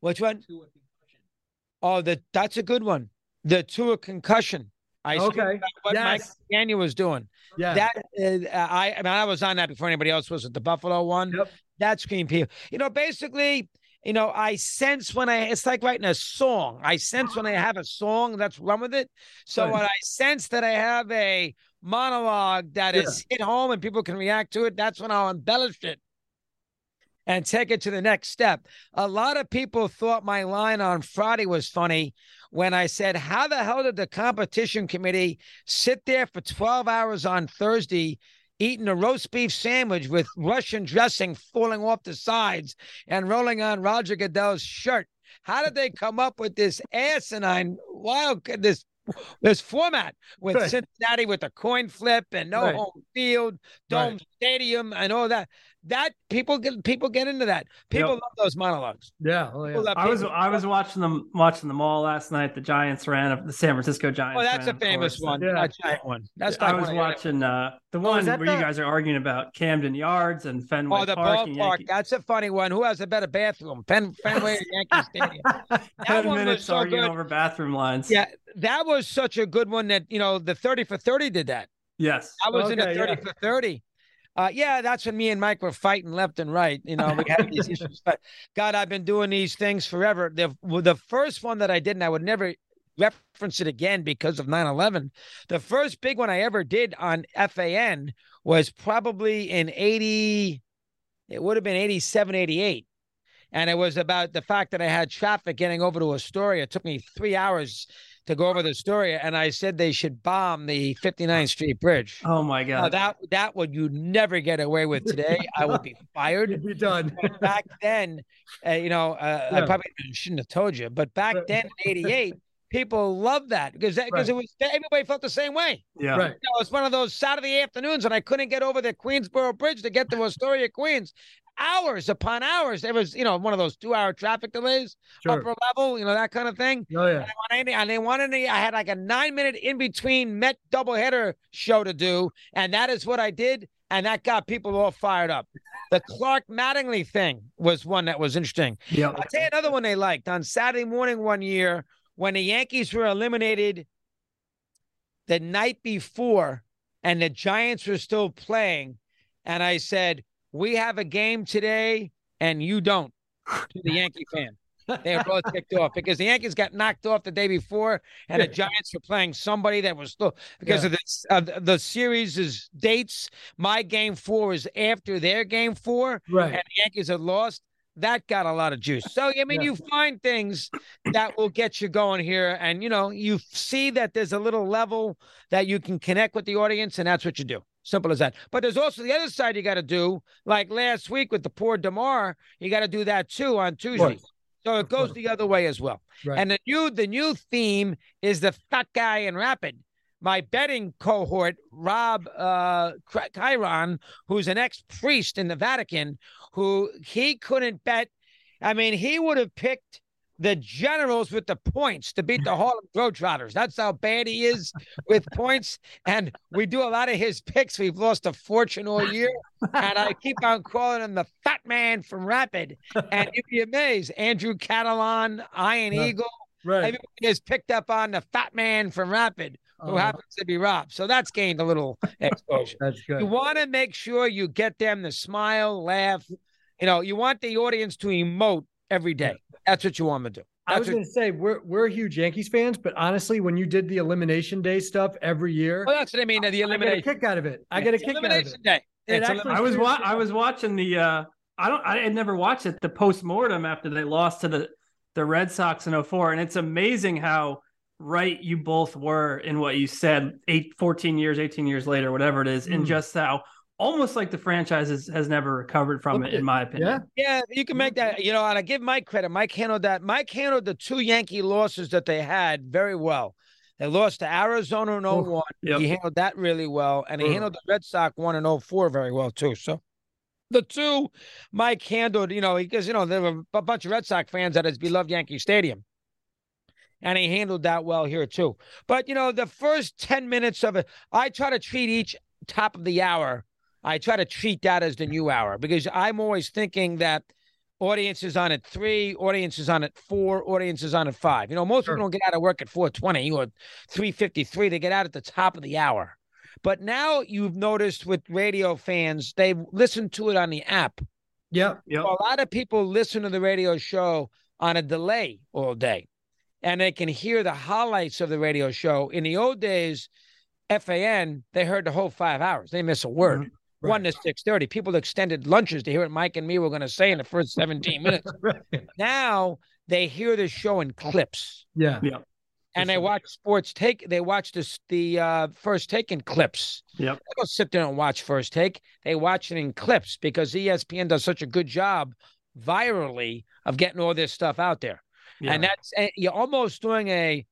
Which one? Oh, the that's a good one. The Tua concussion. I screamed Okay. what Mike Yes. Daniel was doing. Yeah. That uh, I, I mean, I was on that before anybody else was at the Buffalo one. Yep. That screen people. You know, basically, you know, I sense when I it's like writing a song. I sense when I have a song, let's run with it. So Right. when I sense that I have a monologue that Yeah. is hit home and people can react to it, that's when I'll embellish it and take it to the next step. A lot of people thought my line on Friday was funny when I said, How the hell did the competition committee sit there for 12 hours on Thursday eating a roast beef sandwich with Russian dressing falling off the sides and rolling on Roger Goodell's shirt? How did they come up with this asinine wild this this format with Right. Cincinnati with a coin flip and no Right. home field, dome stadium, and all that? That people get people get into that. People Yep. love those monologues. yeah. Oh, yeah. I was I was watching them watching them all last night. The Giants ran the San Francisco Giants. Oh, that's a ran, of famous one. Yeah. That giant one. That's I was one watching uh, the Oh, one is that where you guys are arguing about Camden Yards and Fenway Oh, the Park. ballpark. Yankee- That's a funny one. Who has a better bathroom? Fen- Fenway or Yankee Stadium? Ten one was minutes so arguing good. over bathroom lines. Yeah, that was such a good one that, you know, the 30 for 30 did that. Yes. I was in the 30 yeah. for 30. Uh, yeah, that's when me and Mike were fighting left and right. You know, we had these issues. But God, I've been doing these things forever. The the first one that I did, and I would never reference it again because of 9-11. The first big one I ever did on FAN was probably in 80, it would have been 87, 88. And it was about the fact that I had traffic getting over to Astoria. It took me three hours to go over Astoria, and I said they should bomb the 59th Street Bridge. Oh my Now, God. that that would you never get away with today. I would be fired. You'd be done. Back then, uh, you know, uh, I probably shouldn't have told you, but back Right. then in '88, people loved that because that because Right. it was everybody felt the same way. yeah. Right. You know, it's one of those Saturday afternoons, and I couldn't get over the Queensboro Bridge to get to Astoria, Queens. Hours upon hours. There was, you know, one of those two-hour traffic delays, Sure. upper level, you know, that kind of thing. Oh, yeah. And I they wanted me. I had like a nine minute in between Met doubleheader show to do, and that is what I did, and that got people all fired up. The Clark Mattingly thing was one that was interesting. Yeah. I'll tell you another one they liked on Saturday morning one year when the Yankees were eliminated the night before, and the Giants were still playing, and I said, "We have a game today, and you don't." To the Yankee fan. They were both kicked off because the Yankees got knocked off the day before, and the Giants were playing somebody that was still because Yeah. of this uh, the- the series' is dates. My game four is after their game four, Right. and the Yankees had lost. That got a lot of juice. So I mean, Yeah. you find things that will get you going here, and you know, you see that there's a little level that you can connect with the audience, and that's what you do. Simple as that. But there's also the other side you got to do. Like last week with the poor Damar, you got to do that too on Tuesday. So it goes the other way as well. Right. And the new the new theme is the fat guy in rapid. My betting cohort, Rob uh, Chiron, who's an ex priest in the Vatican, who he couldn't bet. I mean, he would have picked the Generals with the points to beat the Harlem Globetrotters. That's how bad he is with points. And we do a lot of his picks. We've lost a fortune all year. And I keep on calling him the fat man from Rapid. And you'd be amazed. Andrew Catalon, Iron Yeah. Eagle, Right. everybody has picked up on the fat man from Rapid, who Uh, happens to be Rob. So that's gained a little exposure. That's good. You want to make sure you get them to smile, laugh. You know, you want the audience to emote every day. That's what you want them to do. I was That's going to say we're we're huge Yankees fans, but honestly, when you did the elimination day stuff every year, Well, that's what I mean. The I get a elimination. kick out of it. I get a It's kick out of it. elimination day. It actually- I was wa- I was watching the uh I don't I had never watched it the post mortem after they lost to the the Red Sox in 04. And it's amazing how right you both were in what you said eight, 14 years, 18 years later, whatever it is, mm. and just how almost like the franchise has, has never recovered from okay. it, in my opinion. Yeah. Yeah, you can make that, you know, and I give Mike credit. Mike handled that. Mike handled the two Yankee losses that they had very well. They lost to Arizona in 01. Yep. He handled that really well. And he mm. handled the Red Sox one in 04 very well, too. So the two Mike handled, you know, because, you know, there were a bunch of Red Sox fans at his beloved Yankee Stadium. And he handled that well here, too. But, you know, the first 10 minutes of it, I try to treat each top of the hour, I try to treat that as the new hour because I'm always thinking that – audiences on at three, audiences on at four, audiences on at five. You know, most sure. people don't get out of work at 420 or 353. They get out at the top of the hour. But now you've noticed with radio fans, they listen to it on the app. Yeah. Yep. So a lot of people listen to the radio show on a delay all day. And they can hear the highlights of the radio show. In the old days, FAN, they heard the whole five hours. They miss a word. Mm-hmm. Right. One to six thirty. People extended lunches to hear what Mike and me were going to say in the first seventeen minutes. right. Now they hear the show in clips. Yeah, yeah. And they watch sports take. They watch this the uh, first take in clips. Yep. They don't sit there and watch first take. They watch it in clips because ESPN does such a good job virally of getting all this stuff out there. Yeah. And that's you're almost doing a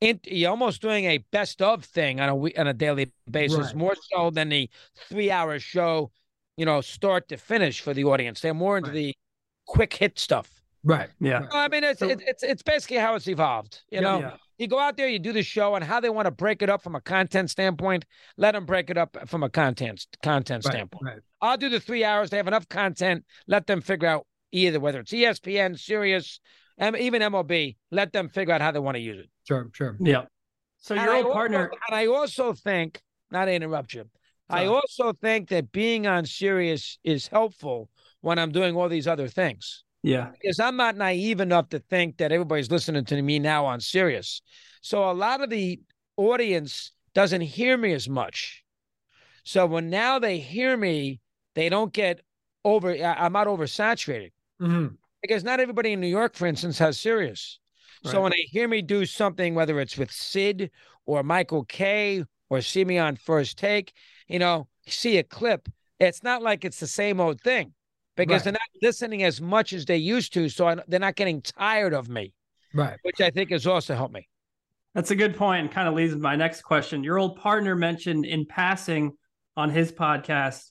in, you're almost doing a best of thing on a week, on a daily basis, right. more so than the three hour show, you know, start to finish for the audience. They're more into right. the quick hit stuff. Right. Yeah. I mean, it's so, it's it's basically how it's evolved. You know, yeah. you go out there, you do the show, and how they want to break it up from a content standpoint. Let them break it up from a content content right. standpoint. Right. I'll do the three hours. They have enough content. Let them figure out either whether it's ESPN, Sirius, and even MLB. Let them figure out how they want to use it. Sure, sure. Yeah. So and your old partner. and I also think, not to interrupt you, Sorry. I also think that being on Sirius is helpful when I'm doing all these other things. Yeah. Because I'm not naive enough to think that everybody's listening to me now on Sirius. So a lot of the audience doesn't hear me as much. So when now they hear me, they don't get over, I'm not oversaturated. Mm-hmm. Because not everybody in New York, for instance, has Sirius. Right. So when they hear me do something, whether it's with Sid or Michael Kay or see me on first take, you know, see a clip, it's not like it's the same old thing because right. they're not listening as much as they used to. So I, they're not getting tired of me. Right. Which I think has also helped me. That's a good point and kind of leads to my next question. Your old partner mentioned in passing on his podcast,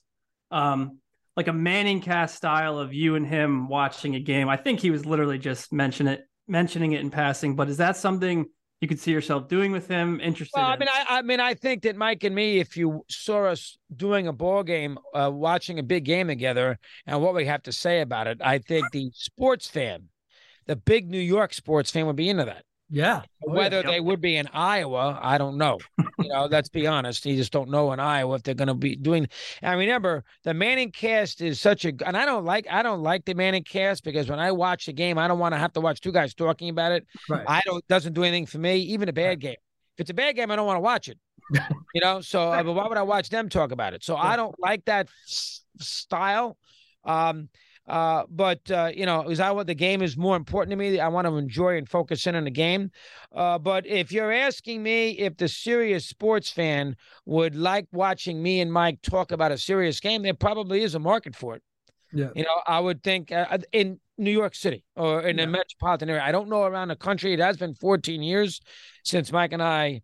um, like a Manning cast style of you and him watching a game. I think he was literally just mentioning it mentioning it in passing, but is that something you could see yourself doing with him? Interested? Well? I mean, I, I, mean, I think that Mike and me, if you saw us doing a ball game, uh, watching a big game together, and what we have to say about it, I think the sports fan, the big New York sports fan, would be into that. Yeah. Oh, Whether yeah. they would be in Iowa, I don't know. you know, let's be honest. You just don't know in Iowa if they're going to be doing. I remember the Manning cast is such a, and I don't like, I don't like the Manning cast because when I watch the game, I don't want to have to watch two guys talking about it. Right. I don't, doesn't do anything for me. Even a bad right. game. If it's a bad game, I don't want to watch it. you know, so uh, why would I watch them talk about it? So yeah. I don't like that s- style. Um, uh, but uh, you know, is that what the game is more important to me? I want to enjoy and focus in on the game. Uh, but if you're asking me if the serious sports fan would like watching me and Mike talk about a serious game, there probably is a market for it. Yeah. You know, I would think uh, uh, in New York City or in yeah. the metropolitan area. I don't know around the country. It has been 14 years since Mike and I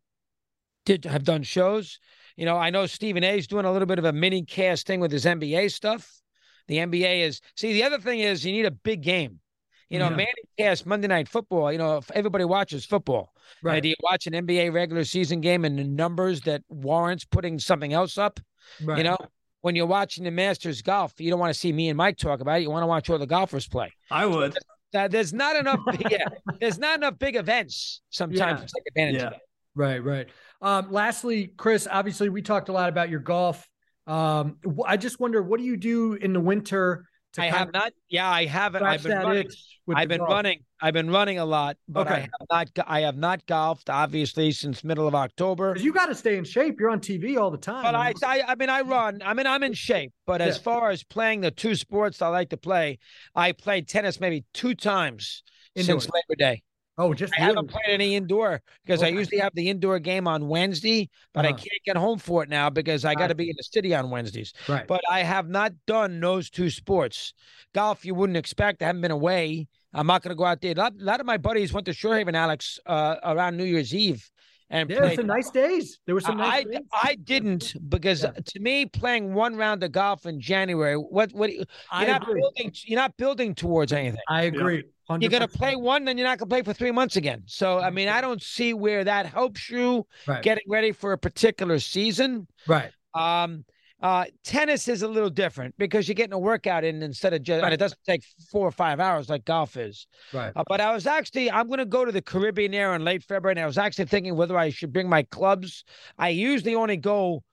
did have done shows. You know, I know Stephen A. is doing a little bit of a mini cast thing with his NBA stuff. The NBA is see the other thing is you need a big game. You know, yeah. Manning cast Monday Night Football. You know, if everybody watches football, right? do you watch an NBA regular season game and the numbers that warrants putting something else up? Right. You know, when you're watching the Masters golf, you don't want to see me and Mike talk about it. You want to watch all the golfers play. I would. So there's not enough. yeah, there's not enough big events sometimes yeah. to take advantage yeah. of that. Right, right. Um, lastly, Chris, obviously we talked a lot about your golf um, I just wonder, what do you do in the winter? I have not. Yeah, I haven't. I've been running. I've been golf. running. I've been running a lot, but okay. I have not. I have not golfed obviously since middle of October. You got to stay in shape. You're on TV all the time. But I, I, I mean, I run. I mean, I'm in shape. But yeah. as far as playing the two sports I like to play, I played tennis maybe two times since Labor Day. Oh, just I haven't played any indoor because I Okay. usually have the indoor game on Wednesday, but I Uh-huh. can't get home for it now because I got to be in the city on Wednesdays. right. But I have not done those two sports. Golf, you wouldn't expect. I haven't been away. I'm not going to go out there. A lot, a lot of my buddies went to Shorehaven, Alex, uh, around New Year's Eve, and yeah, there's played. some nice days. There were some nice I, days. I didn't because Yeah. to me playing one round of golf in January what what you're I not agree. building you're not building towards anything. I agree. You're gonna play one, then you're not gonna play for three months again. So I mean, I don't see where that helps you Right. getting ready for a particular season. right. Um, uh, tennis is a little different because you're getting a workout in instead of just, and it doesn't take four or five hours like golf is. Right. Uh, but I was actually, I'm going to go to the Caribbean there in late February, and I was actually thinking whether I should bring my clubs. I usually only go.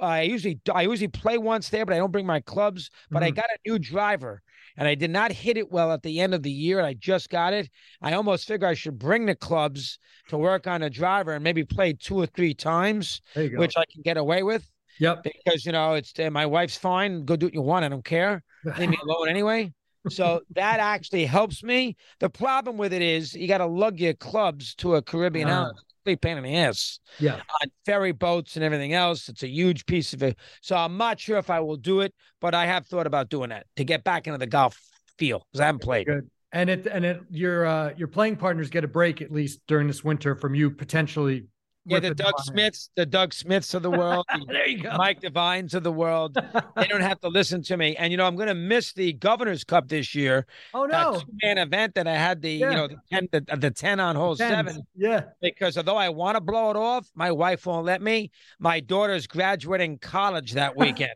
uh, I usually I usually play once there, but I don't bring my clubs. But I Mhm. got a new driver, and I did not hit it well at the end of the year. And I just got it. I almost figure I should bring the clubs to work on a driver and maybe play two or three times, There you go. which I can get away with yep. because you know it's uh, my wife's fine. Go do what you want. I don't care. Leave me alone anyway. So that actually helps me. The problem with it is you got to lug your clubs to a Caribbean Ah. island. Complete pain in the ass Yeah. on ferry boats and everything else. It's a huge piece of it. So I'm not sure if I will do it, but I have thought about doing that to get back into the golf feel because I haven't played. Good. And it and it your uh your playing partners get a break at least during this winter from you potentially. Yeah, the Doug. Smiths, the Doug Smiths of the world, the There you go. Mike Devines of the world. They don't have to listen to me. And you know, I'm going to miss the Governor's Cup this year. oh no. man event that I had the Yeah. you know the ten the, the ten on hole seven Yeah. because although I want to blow it off, my wife won't let me. My daughter's graduating college that weekend.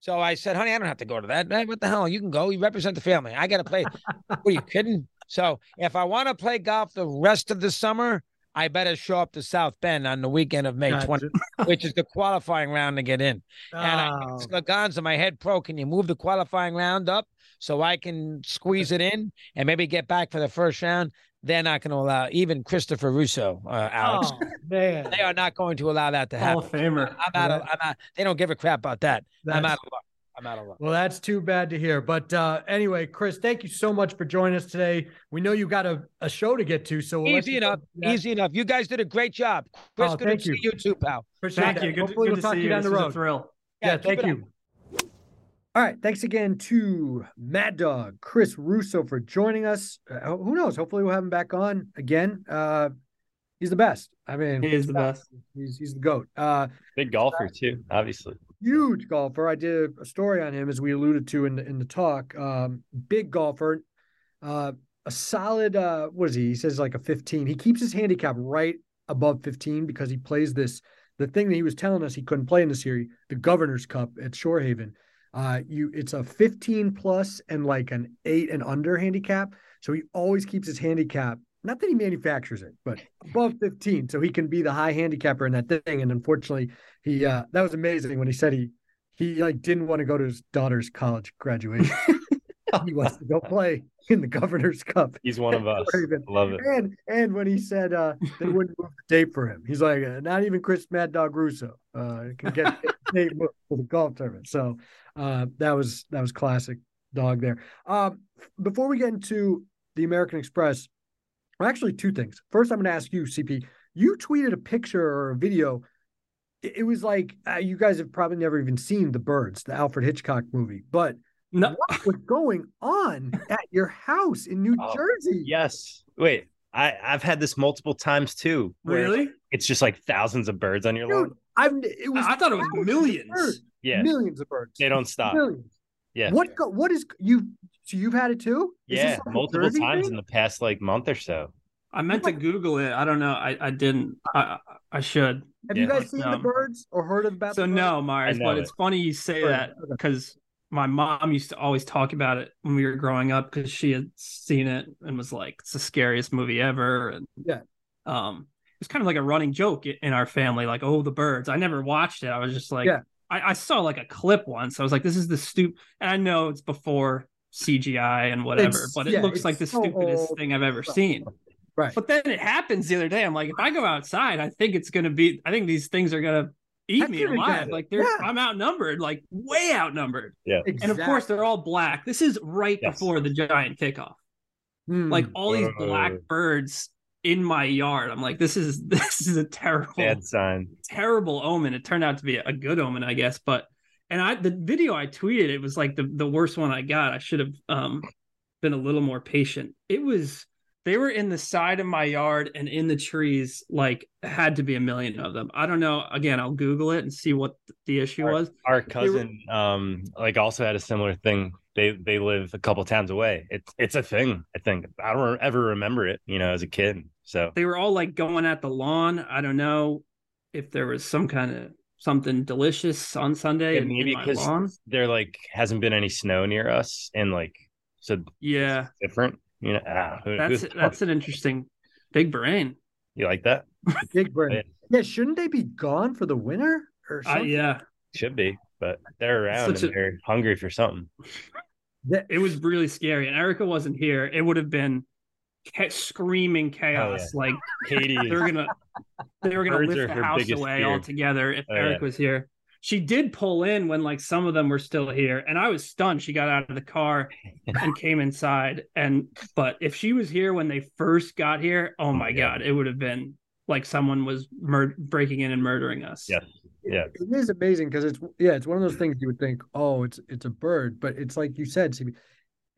So I said, honey, I don't have to go to that. Hey, what the hell? You can go. You represent the family. I got to play. what are you kidding? So if I want to play golf the rest of the summer, I better show up to South Bend on the weekend of May Gotcha. 20, which is the qualifying round to get in. And I Oh, asked Laganza, my head pro, can you move the qualifying round up so I can squeeze it in and maybe get back for the first round? They're not going to allow even Christopher Russo, uh, Alex. oh, man. They are not going to allow that to happen. Hall of Famer. I'm out of, I'm out. They don't give a crap about that. I'm out of luck. I'm out of luck. Well, that's too bad to hear. But uh, anyway, Chris, thank you so much for joining us today. We know you got a, a show to get to, so we'll Easy enough. Easy enough. You guys did a great job. Chris, Oh, good thank to see you. you too, pal. Appreciate Thank that. you. Good, Hopefully, good we'll to talk see to you. you down This the was a road. thrill. Yeah, keep thank it up. you. All right. Thanks again to Mad Dog, Chris Russo for joining us. Uh, who knows? Hopefully, we'll have him back on again. Uh, he's the best. I mean, He is the best. He's he's the goat. Uh, Big golfer too, obviously. Huge golfer. I did a story on him as we alluded to in the, in the talk. Um, big golfer. Uh, a solid. Uh, what is he? He says like a 15. He keeps his handicap right above 15 because he plays this. The thing that he was telling us he couldn't play in the series, the Governor's Cup at Shorehaven. Uh, you it's a 15 plus and like an eight and under handicap. So he always keeps his handicap. Not that he manufactures it, but above 15, so he can be the high handicapper in that thing. And unfortunately, he uh that was amazing when he said he he like didn't want to go to his daughter's college graduation. he wants to go play in the Governor's Cup. He's one of us. Love it. And and when he said uh they wouldn't move the date for him, he's like, uh, not even Chris Mad Dog Russo uh can get the date for the golf tournament. So uh that was that was classic dog there. Um before we get into the American Express, well, actually two things. First, I'm going to ask you, CP. You tweeted a picture or a video. It, it was like uh, you guys have probably never even seen The Birds, the Alfred Hitchcock movie, but No, what was going on at your house in New Oh, Jersey? Yes. Wait, I I've had this multiple times too. really? It's just like thousands of birds on your lawn. I've it was I thought it was millions. birds. Yeah, millions of birds. they don't stop. Millions. Yeah, What go, what is you so you've had it too? Is yeah, like multiple Jersey times thing? in the past like month or so. I meant to Google it. I don't know. I, I didn't. I I I should. Have you guys seen the birds or heard about So the no, Myers, I but it. it's funny you say Birds, that because my mom used to always talk about it when we were growing up because she had seen it and was like, "It's the scariest movie ever." And Yeah. um, it's kind of like a running joke in our family, like, "Oh, the birds." I never watched it. I was just like, Yeah. I, I saw like a clip once. I was like, "This is the stupid," and I know it's before CGI and whatever, It's- but it yeah, looks like the so stupidest old. thing I've ever seen. Right. But then it happens the other day. I'm like, if I go outside, I think it's gonna be. I think these things are gonna eat Heck, me you're gonna alive. Like they're, Yeah. I'm outnumbered, like way outnumbered. Exactly. And of course, they're all black. This is right Yes. before the giant kickoff. Hmm. Like all these Uh. black birds in my yard. I'm like, this is this is a terrible Bad sign. terrible omen. It turned out to be a good omen, I guess. But and I the video I tweeted, it was like the the worst one I got. I should have um been a little more patient. It was they were in the side of my yard and in the trees, like had to be a million of them. I don't know. Again, I'll Google it and see what the issue was. Our cousin, um, like also had a similar thing. They they live a couple towns away. It's it's a thing. I think I don't ever remember it. You know, as a kid. So They were all like going at the lawn. I don't know if there was some kind of something delicious on Sunday Yeah, in, maybe because there like hasn't been any snow near us, and like so Yeah, different. You know, ah, who, that's who- that's an interesting big brain. you like that? Big Brain. Yeah. Yeah, shouldn't they be gone for the winter or Uh, yeah, Should be, but they're around Such and a- they're hungry for something. It was really scary. And Erica wasn't here. It would have been ca- screaming oh, chaos. Like Katie, they were gonna they were gonna Birds lift the house away fear. altogether if Oh, Eric yeah. was here. She did pull in when like some of them were still here, and I was stunned. She got out of the car and came inside. And but if she was here when they first got here, oh, oh my Yeah. god, it would have been like someone was mur- breaking in and murdering us. Yeah. Yeah, It is amazing because it's yeah, it's one of those things you would think, oh, it's it's a bird, but it's like you said, CB,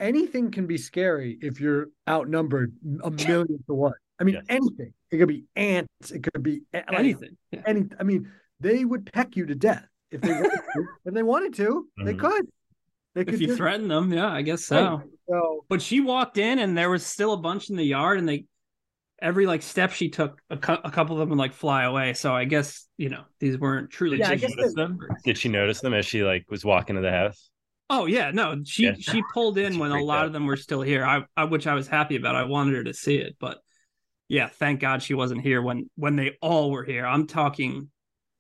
anything can be scary if you're outnumbered a million to one. I mean, Yes. anything. It could be ants. It could be like, anything. Yeah. any. I mean, they would peck you to death if they wanted to. if they wanted to, they Mhm. could. They If you threaten them, yeah, I guess Right. so. So But she walked in and there was still a bunch in the yard and they every like step she took a, cou- a couple of them would like fly away. So I guess, you know, these weren't truly Yeah, Did she notice them? Did she notice them as she like was walking to the house? Oh yeah, no. She Yeah. she pulled in She when a lot out. of them were still here. I, I which I was happy about. I wanted her to see it, but yeah, thank God she wasn't here when when they all were here. I'm talking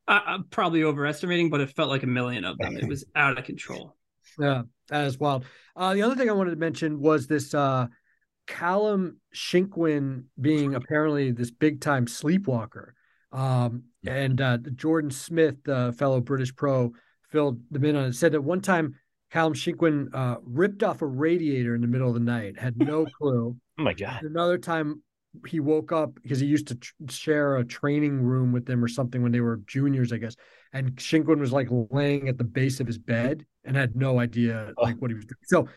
I, I'm probably overestimating, but it felt like a million of them. It was out of control. Yeah, that is wild. Uh, the other thing I wanted to mention was this uh, Callum Shinkwin being apparently this big time sleepwalker. Um, and uh, Jordan Smith, the fellow British pro, filled the in on it. Said that one time Callum Shinkwin uh, ripped off a radiator in the middle of the night, had no clue. Oh my god! Another time he woke up because he used to tr- share a training room with them or something when they were juniors, I guess. And Shinkwin was like laying at the base of his bed and had no idea like what he was doing. So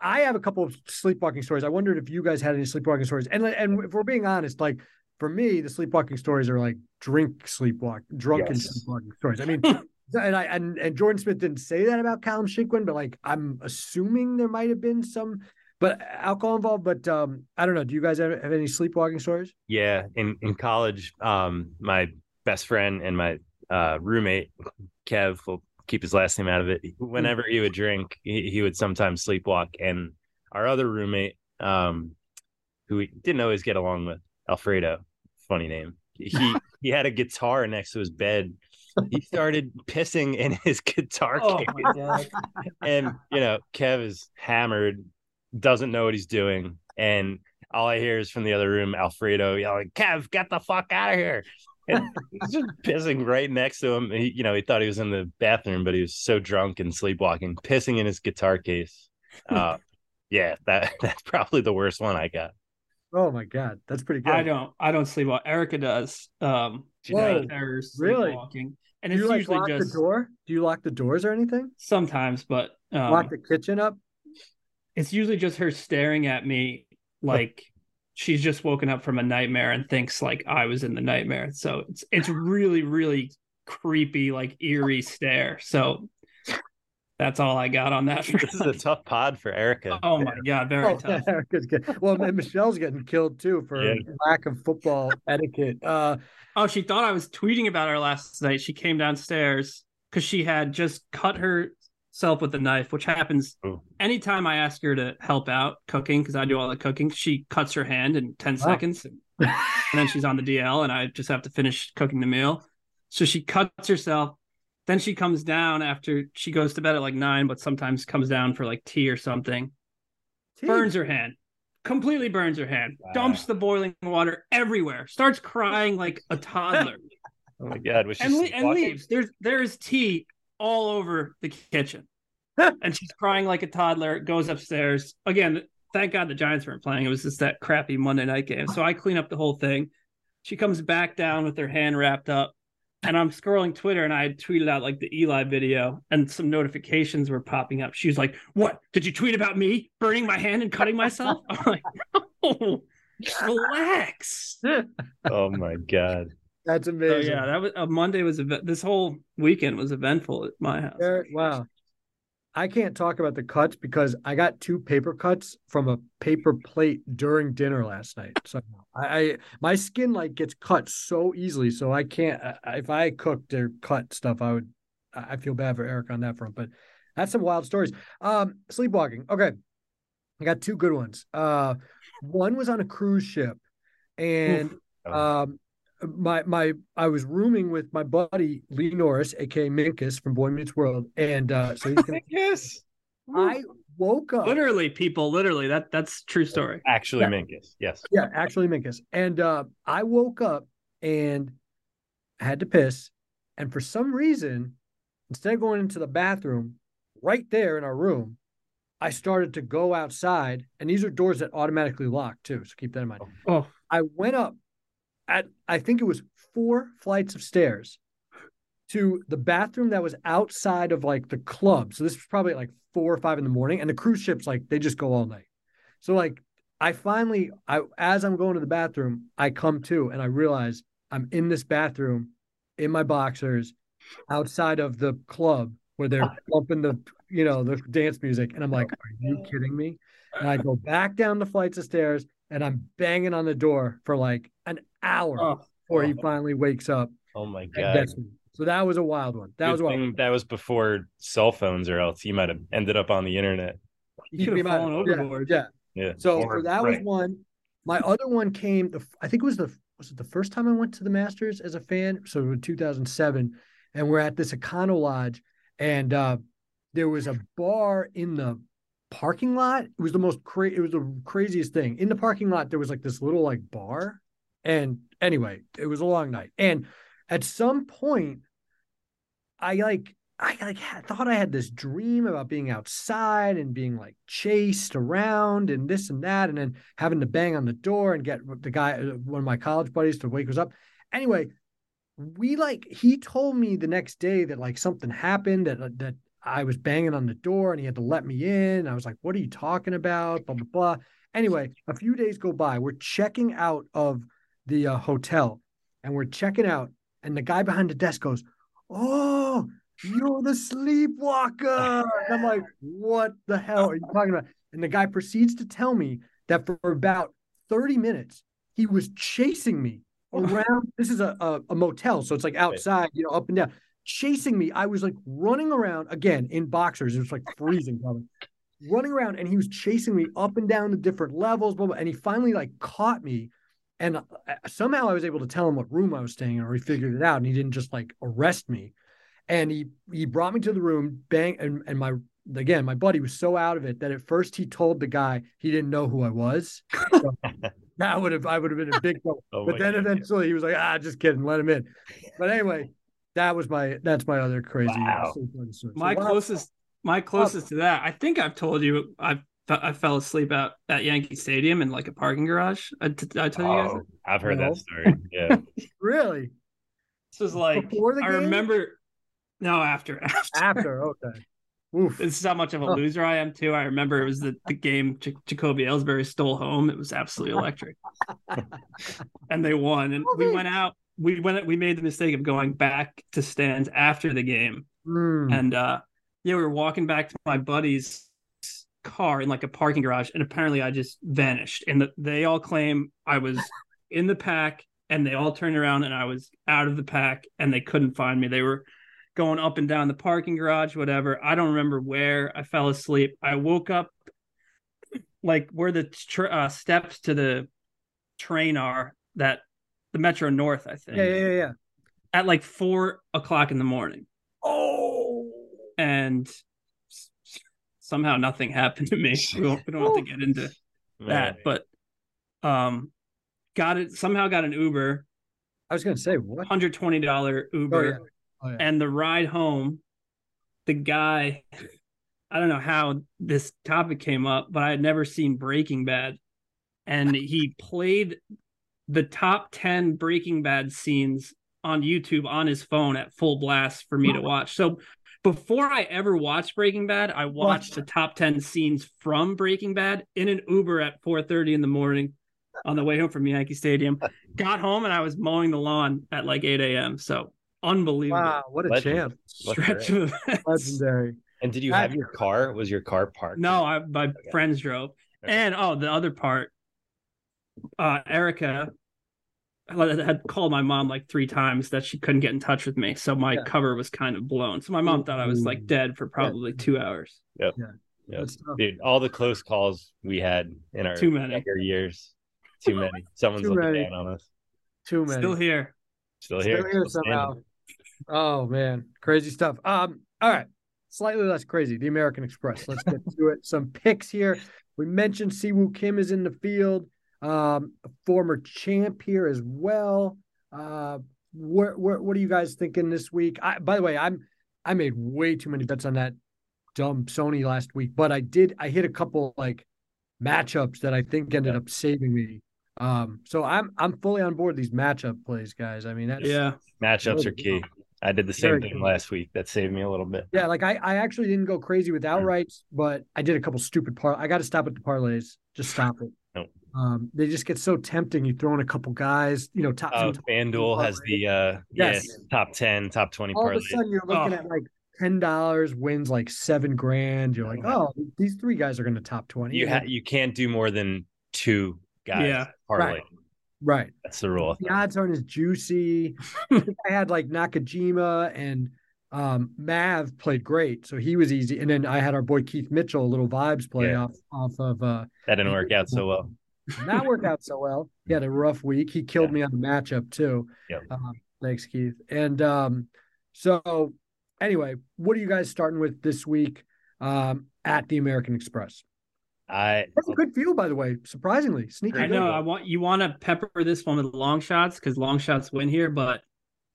I have a couple of sleepwalking stories. I wondered if you guys had any sleepwalking stories. And and if we're being honest, like for me, the sleepwalking stories are like drink sleepwalk, drunken Yes. sleepwalking stories. I mean, and I and, and Jordan Smith didn't say that about Callum Shinkwin, but like I'm assuming there might have been some but alcohol involved. But um, I don't know. Do you guys have, have any sleepwalking stories? Yeah, in in college, um, my best friend and my uh, roommate Kev will keep his last name out of it. Whenever he would drink, he, he would sometimes sleepwalk, and our other roommate, um, who we didn't always get along with, Alfredo, funny name. He he had a guitar next to his bed. He started pissing in his guitar Oh case, and you know Kev is hammered, doesn't know what he's doing, and all I hear is from the other room Alfredo yelling, "Kev, get the fuck out of here!" And he's just pissing right next to him. He, you know, he thought he was in the bathroom, but he was so drunk and sleepwalking, pissing in his guitar case. Uh, yeah, that that's probably the worst one I got. Oh my god, that's pretty good. I don't I don't sleepwalk. Erica does. Um she Whoa, does really? sleepwalking. And Do it's you like usually lock just the door? Do you lock the doors or anything? sometimes, but um, lock the kitchen up? it's usually just her staring at me like she's just woken up from a nightmare and thinks like I was in the nightmare. So it's it's really really creepy like eerie stare. So that's all I got on that. This is a tough pod for Erica. oh my god, very Oh, tough. Erica's good. Well, and Michelle's getting killed too for Yeah. lack of football etiquette. Uh, Oh, she thought I was tweeting about her last night. She came downstairs because she had just cut herself with a knife, which happens Ooh. anytime I ask her to help out cooking because I do all the cooking. She cuts her hand in 10 Wow. seconds and, and then she's on the DL and I just have to finish cooking the meal. So she cuts herself. Then she comes down after she goes to bed at like nine, but sometimes comes down for like tea or something burns her hand completely burns her hand Wow. dumps the boiling water everywhere starts crying like a toddler Oh my god, and, le- and leaves there's there's tea all over the kitchen and she's crying like a toddler goes upstairs again thank God the Giants weren't playing. It was just that crappy Monday night game. So I clean up the whole thing. She comes back down with her hand wrapped up. And I'm scrolling Twitter and I had tweeted out like the Eli video and some notifications were popping up. She was like, What? Did you tweet about me burning my hand and cutting myself? I'm like, No, relax. Oh my god. That's So amazing. yeah, that was uh, Monday was event. This whole weekend was eventful at my house. There- wow. I can't talk about the cuts because I got two paper cuts from a paper plate during dinner last night. So I, I my skin like gets cut so easily. So I can't. I, if I cooked or cut stuff, I would. I I feel bad for Eric on that front. But that's some wild stories. Um, sleepwalking. Okay, I got two good ones. Uh, one was on a cruise ship, and Oh, um my my I was rooming with my buddy Lee Norris, aka Minkus from Boy Meets World, and uh so he's gonna, yes. I woke up Literally, people, literally. That that's true story. Actually, Yeah. Minkus. Yes. yeah, actually Minkus. And uh I woke up and had to piss, and for some reason, instead of going into the bathroom right there in our room, I started to go outside, and these are doors that automatically lock too, so keep that in mind. Oh, I went up at I think it was four flights of stairs to the bathroom that was outside of like the club. So this was probably like four or five in the morning, and the cruise ships like they just go all night. So like I finally, I as I'm going to the bathroom, I come to and I realize I'm in this bathroom in my boxers outside of the club where they're bumping the you know the dance music, and I'm like, are you kidding me? And I go back down the flights of stairs and I'm banging on the door for like an hour oh, before he finally wakes up Oh my god. So that was a wild one. That Good was a wild. that was before cell phones, or else you might have ended up on the internet. you could have fallen Yeah, overboard. Yeah. Yeah. So, Or- so that was right. one. My other one came. The I think it was the was it the first time I went to the Masters as a fan. So in 2007, and we're at this Econo Lodge, and uh, there was a bar in the parking lot. It was the most cra- It was the craziest thing in the parking lot. There was like this little like bar, and anyway, it was a long night. And at some point, I like I like thought I had this dream about being outside and being like chased around and this and that, and then having to bang on the door and get the guy, uh, one of my college buddies, to wake us up. Anyway, we like he told me the next day that like something happened that that I was banging on the door and he had to let me in. I was like, "What are you talking about?" Blah blah blah. Anyway, a few days go by. We're checking out of the uh, hotel, and we're checking out, and the guy behind the desk goes, "Oh." You're the sleepwalker. And I'm like, what the hell are you talking about? And the guy proceeds to tell me that for about 30 minutes, he was chasing me around. This is a, a, a motel, so it's like outside, you know, up and down, chasing me. I was like running around again in boxers. It was like freezing, probably running around, and he was chasing me up and down the different levels, blah, blah. And he finally like caught me. And uh, somehow I was able to tell him what room I was staying in, or he figured it out, and he didn't just like arrest me and he he brought me to the room bang and, and my again my buddy was so out of it that at first he told the guy he didn't know who i was So that would have i would have been a big trouble Oh but then God. eventually he was like ah just kidding let him in but anyway that was my that's my other crazy Wow. sleepwalking. So My wow. closest, my closest to that. I think I've told you. I I fell asleep out at Yankee Stadium in like a parking garage. I, did I tell you guys? Oh, I've heard No. that story. Yeah. really This was like Before the I remember. No, after after. after okay Oof. This is how much of a Oh. loser I am too. I remember it was the, the game J- Jacoby Ellsbury stole home. It was absolutely electric, and they won. And we went out. We went. We made the mistake of going back to stands after the game, Mm. and uh yeah, we were walking back to my buddy's car in like a parking garage, and apparently I just vanished. And the, they all claim I was in the pack, and they all turned around, and I was out of the pack, and they couldn't find me. They were going up and down the parking garage, whatever. I don't remember where. I fell asleep. I woke up like where the tr- uh, steps to the train are that the Metro North, I think, yeah yeah yeah yeah at like four o'clock in the morning oh and somehow nothing happened to me. We don't, we don't have to get into that, but um, got it somehow got an Uber, i was gonna say what hundred twenty dollar oh Uber, yeah oh yeah and the ride home, the guy. I don't know how this topic came up, but I had never seen Breaking Bad, and he played the top ten Breaking Bad scenes on YouTube on his phone at full blast for me to watch. So before I ever watched Breaking Bad, I watched the top 10 scenes from Breaking Bad in an Uber at 4:30 in the morning on the way home from Yankee Stadium. Got home and I was mowing the lawn at like 8 a.m. So unbelievable. Wow, what a Legend. champ. Stretch of events. Legendary. And did you have your car? Was your car parked? No, I, my friends drove. Okay. And oh, the other part, uh, Erica had had called my mom like three times that she couldn't get in touch with me. So my Yeah. cover was kind of blown. So my mom thought I was like dead for probably two hours. Yep. Good stuff. Dude, all the close calls we had in our Too many. years. Too many. Someone's Too looking many. down on us. Too many. Still here. Still here. Still here Still somehow. Oh man, crazy stuff. Um, all right, slightly less crazy. The American Express. Let's get to it. Some picks here. We mentioned Siwoo Kim is in the field. Um, former champ here as well. Uh, where, where, what are you guys thinking this week? I, by the way, I'm I made way too many bets on that dumb Sony last week, but I did I hit a couple like matchups that I think ended up saving me. Um, so I'm I'm fully on board these matchup plays, guys. I mean, that's Yeah. Matchups are key. I did the same thing good. last week. That saved me a little bit. Yeah, like I, I actually didn't go crazy with outrights, but I did a couple stupid par. I got to stop at the parlays. Just stop it. Nope. Um, they just get so tempting. You throw in a couple guys, you know, top. Oh, some- FanDuel has the uh Yes. yeah, top 10, top 20 all of a sudden, you're looking Oh. at like ten dollars wins like seven grand. You're like, oh, these three guys are going to top twenty. You ha- you can't do more than two guys Yeah. parlay. Right. right. That's the rule. The odds aren't as juicy. I had like Nakajima and um, Mav played great, so he was easy. And then I had our boy Keith Mitchell, a little vibes play Yeah. off off of. uh That didn't work out so well. not work out so well. He had a rough week. He killed Yeah. me on the matchup too. Yep. Um, thanks, Keith. And um, so anyway, what are you guys starting with this week um, at the American Express? I That's a good field, by the way. Surprisingly, sneaky. I good. know. I want you want to pepper this one with long shots because long shots win here, but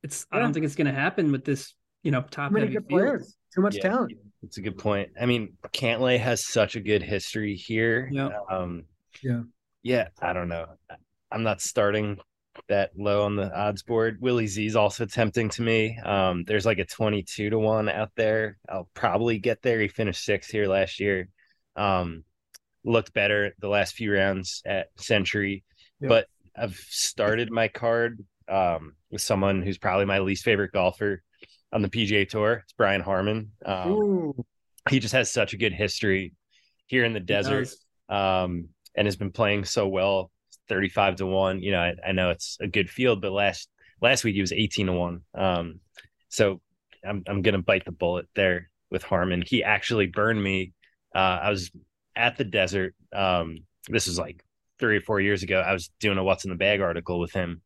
it's I don't think it's going to happen with this. You know, top Too many heavy good field. players. Too much Yeah. talent. It's a good point. I mean, Cantlay has such a good history here. Yeah. Um, Yeah. Yeah. I don't know. I'm not starting that low on the odds board. Willie Z is also tempting to me. Um, there's like a 22 to one out there. I'll probably get there. He finished sixth here last year. Um, looked better the last few rounds at Sentry, Yeah. but I've started my card um, with someone who's probably my least favorite golfer on the PGA Tour. It's Brian Harman. Um, he just has such a good history here in the desert um, and has been playing so well 35 to 1 you know I, I know it's a good field but last last week he was 18 to 1 um, so I'm, I'm gonna bite the bullet there with harman. He actually burned me uh, i was at the desert um, this was like three or four years ago. I was doing a what's in the bag article with him.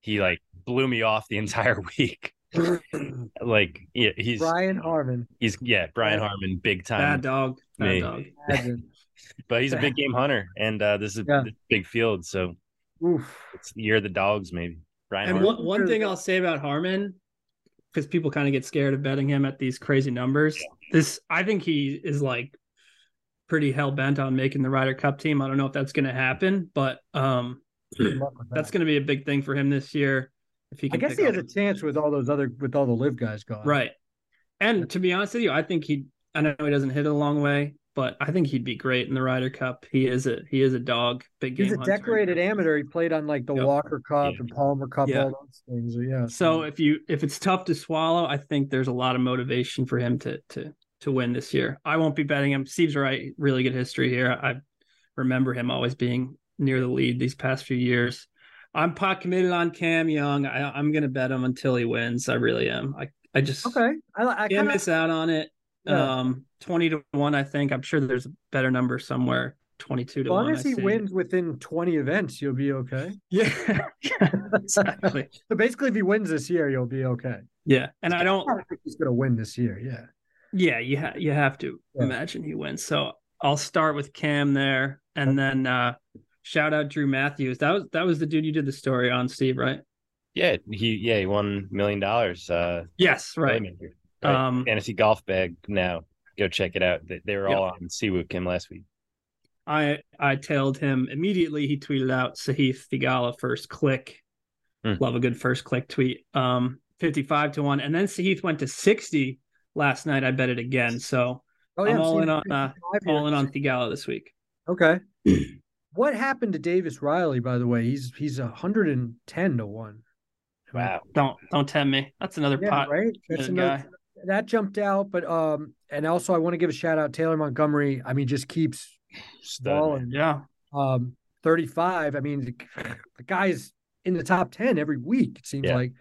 He like blew me off the entire week like yeah, he's Brian Harman. he's yeah brian Yeah. harman big Bad time dog. Bad me. dog. But he's a big game hunter, and uh, this is Yeah. a big field, so Oof. it's you're the dogs, maybe. Brian, And Harman. one, one thing I'll say about Harman, because people kind of get scared of betting him at these crazy numbers. This, I think he is like pretty hell bent on making the Ryder Cup team. I don't know if that's going to happen, but um, Good luck with that's going to be a big thing for him this year. If he I guess he has a chance with all those other with all the LIV guys gone. right. And to be honest with you, I think he. I know he doesn't hit it a long way, but I think he'd be great in the Ryder Cup. He is a he is a dog, big game. He's a hunter. decorated amateur. He played on like the Yep. Walker Cup Yeah. and Palmer Cup, Yeah. all those things. Yeah. So if you if it's tough to swallow, I think there's a lot of motivation for him to to to win this year. I won't be betting him. Steve's right, really good history here. I remember him always being near the lead these past few years. I'm pot committed on Cam Young. I, I'm going to bet him until he wins. I really am. I I just okay, I, I can't kind of miss out on it. Yeah. Um, twenty to one. I think. I'm sure there's a better number somewhere. Twenty-two as to long one. as he wins within twenty events, you'll be okay. Yeah, yeah, exactly. So basically, if he wins this year, you'll be okay. Yeah, and I don't. I think he's gonna win this year. Yeah. Yeah, you ha- you have to Yeah. imagine he wins. So I'll start with Cam there, and then uh shout out Drew Matthews. That was that was the dude you did the story on, Steve, right? yeah, he yeah he won million dollars. Uh, Yes, right. playmaker, right? Um, fantasy golf bag now. go check it out. They, they were Yep. all on Siwoo Kim last week. I I tailed him immediately. He tweeted out Sahith Theegala first click. Hmm. Love a good first click tweet. Um, fifty five to one, and then Sahith went to sixty last night. I bet it again. So Oh I'm all in on, uh, 55 here. all in on Theegala this week. Okay. what happened to Davis Riley? By the way, he's he's hundred and ten to one. Wow. Don't don't tempt me. That's another Yeah, pot. right. That's another, guy. that jumped out, but um, and also I want to give a shout out Taylor Montgomery. I mean, just keeps balling. Yeah. Um, thirty five. I mean, the, the guy's in the top ten every week. It seems Yeah. like.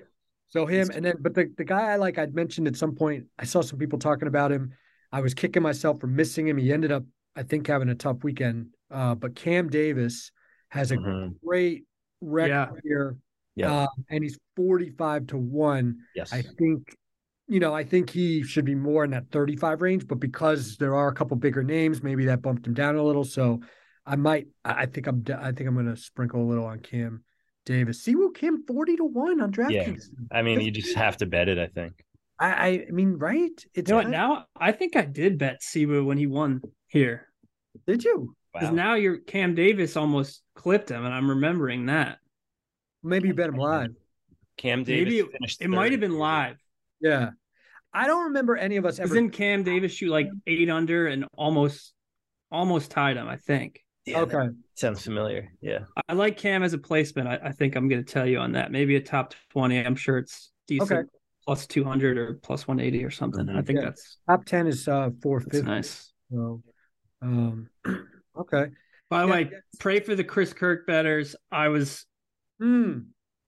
So him, and then but the the guy I like, I'd mentioned at some point. I saw some people talking about him. I was kicking myself for missing him. He ended up, I think, having a tough weekend. Uh, but Cam Davis has a Mhm. great record Yeah. here. Yeah. Uh, and he's 45 to 1. Yes. I think, you know, I think he should be more in that 35 range, but because there are a couple bigger names, maybe that bumped him down a little. So I might, I I think I'm, I think I'm going to sprinkle a little on Cam Davis. See what Cam 40 to 1 on DraftKings. I mean, you just have to bet it, I think. I, I, I mean, right? It's You know what? Now I think I did bet Siwoo when he won here. did you? Because Wow. now your Cam Davis almost clipped him, and I'm remembering that. Maybe you bet him live. Cam Davis Maybe it, finished it might have been live. Yeah. I don't remember any of us ever. Didn't Cam Davis shoot like eight under and almost almost tied him? I think. Yeah, okay. sounds familiar. Yeah. I like Cam as a placement. I, I think I'm going to tell you on that. Maybe a top twenty. I'm sure it's decent. Okay. Plus two hundred or plus one eighty or something. I think Yeah. that's Top 10 is uh, that's 450. nice. So, um, okay. By the Yeah. way, pray for the Chris Kirk betters. I was Hmm.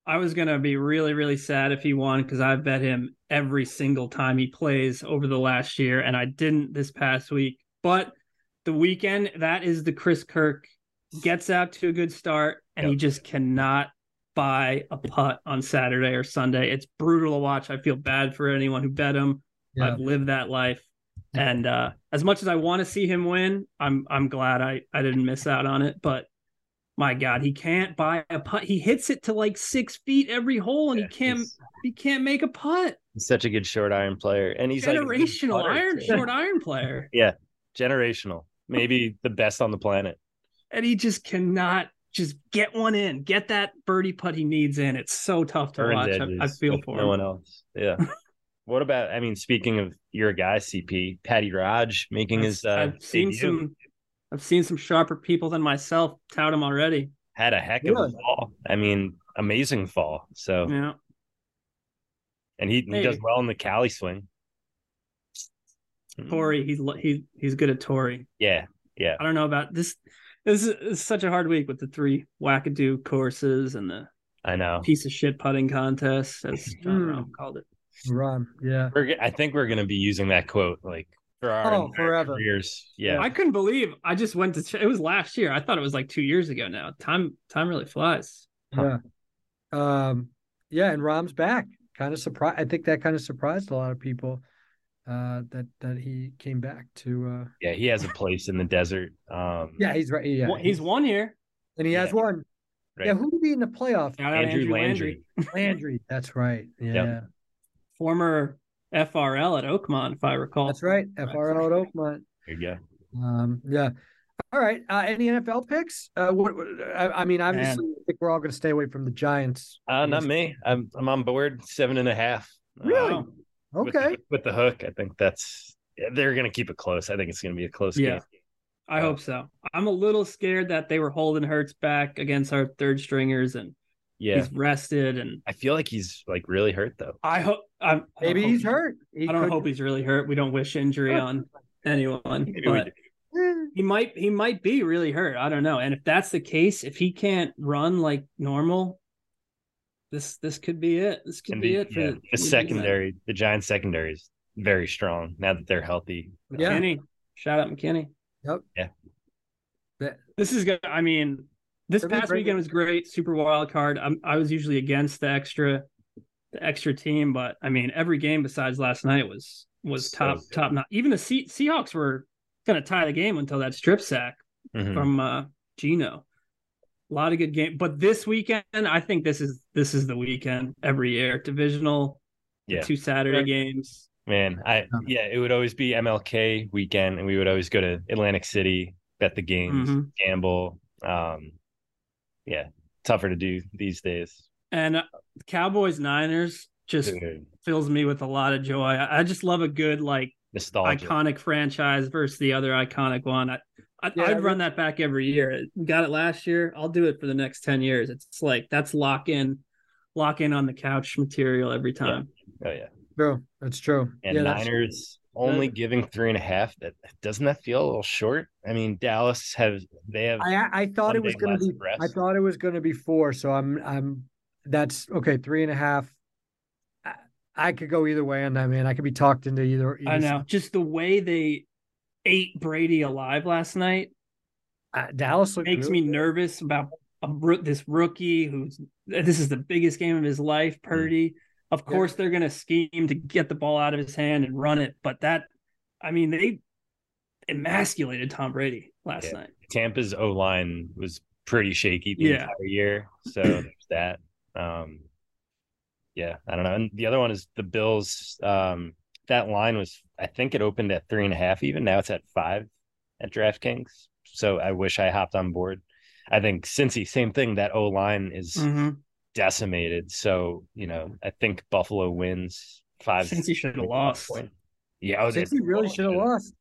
I was gonna be really, really sad if he won because I bet him every single time he plays over the last year, and I didn't this past week. But the weekend, that is the Chris Kirk gets out to a good start, and he just cannot buy a putt on Saturday or Sunday. It's brutal to watch. I feel bad for anyone who bet him. I've lived that life. And uh, as much as I want to see him win, I'm I'm glad I, I didn't miss out on it. But my God, he can't buy a putt. He hits it to like six feet every hole, and Yeah, he can't he can't make a putt. He's such a good short iron player, and he's a Generational putter, iron too. short iron player, yeah, generational, maybe the best on the planet. and he just cannot just get one in, get that birdie putt he needs in. It's so tough to watch. I, I feel for no him. one else. Yeah. what about? I mean, speaking of your guy, CP Patty Raj making his. Uh, I've seen debut. some. I've seen some sharper people than myself tout him already. had a heck of a fall. I mean, amazing fall. So, Yeah. and he, he does well in the Cali swing. Mm, Torrey, he's he he's good at Torrey. Yeah, yeah. I don't know about this. This is, this is such a hard week with the three wackadoo courses and the I know. piece of shit putting contest, as Jon Hmm. Rahm called it. Rahm. Yeah. We're, g- I think we're gonna be using that quote like for our Oh, forever. careers. Yeah, I couldn't believe I just went to. Ch- It was last year. I thought it was like two years ago now. Time time really flies. Yeah. Um, yeah, and Rahm's back. Kind of surprised. I think that kind of surprised a lot of people uh, that that he came back to. Uh, yeah. He has a place in the desert. Um, yeah, he's right. Yeah, Well, he's won here. and he has one. Right. Yeah, who would be in the playoff? Shout out Andrew, Landry. Landry. That's right. Yeah, former FRL at Oakmont, if I recall. that's right. FRL at Oakmont. There you go. Um, yeah. All right. Uh, any NFL picks? Uh, what, what- I, I mean, obviously, I think we're all going to stay away from the Giants. Uh, not me. I'm I'm on board seven and a half. Really? Wow. with the- Okay. with the hook, I think that's they're gonna keep it close. I think it's gonna be a close Yeah. game. I hope so. I'm a little scared that they were holding Hurts back against our third stringers, and Yeah, he's rested. And I feel like he's like really hurt though. I hope. I, I don't Maybe hope he's hurt. He I don't could- hope he's really hurt. We don't wish injury on anyone, but. He might. He might be really hurt. I don't know. And if that's the case, if he can't run like normal, this this could be it. This could Can be, be it for yeah, the, the secondary. The Giants secondary is very strong now that they're healthy. Yeah. McKinney. Shout out McKinney. Yep. Yeah. This is good. I mean, this past weekend was great. Super wild card. I'm, I was usually against the extra, the extra team, but I mean, every game besides last night was was So top good. top notch. Even the Se- Seahawks were going to tie the game until that strip sack Mhm. from uh, Geno. A lot of good game, but this weekend, I think this is this is the weekend every year. Divisional, Yeah. two Saturday games. Man, I yeah, it would always be MLK weekend, and we would always go to Atlantic City, bet the games, Mhm. gamble. Um, yeah, tougher to do these days. And uh, Cowboys Niners just Dude, fills me with a lot of joy. I, I just love a good like nostalgia. iconic franchise versus the other iconic one. I, I, Yeah, I'd run that back every year. We got it last year. I'll do it for the next ten years. It's like that's lock in, lock in on the couch material every time. Oh yeah, bro, That's true. and yeah, that's- Niners only giving three and a half. That doesn't that feel a little short? I mean, Dallas have they have I I thought it was going to be. rest. I thought it was going to be four. So I'm I'm. That's okay. Three and a half. I, I could go either way on that, man. I could be talked into either. either I know. Just the way they ate Brady alive last night Uh, Dallas makes really me good. nervous about a, this rookie who's this is the biggest game of his life, Purdy. Of Yeah. course, they're going to scheme to get the ball out of his hand and run it, but that, I mean, they emasculated Tom Brady last Yeah. night. Tampa's O line was pretty shaky the Yeah. entire year. So there's that. Um, yeah, I don't know. And the other one is the Bills. Um, that line was, I think it opened at three and a half. Even now it's at five at DraftKings. So I wish I hopped on board. I think Cincy, same thing. That O line is Mhm. Decimated. So you know, I think Buffalo wins five. Cincy should have lost. Yeah, I was. Cincy really should have lost.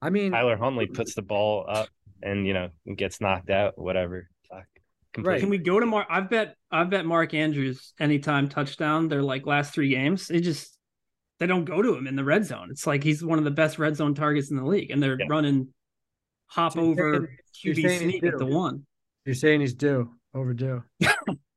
I mean, Tyler Huntley puts the ball up and you know gets knocked out. Whatever. Fuck. Completely. Can we go to Mark? I've bet I've bet Mark Andrews anytime touchdown. They're like last three games. They just they don't go to him in the red zone. It's like he's one of the best red zone targets in the league, and they're Yeah. running hop So over QB sneak at the one. you're saying he's due, overdue.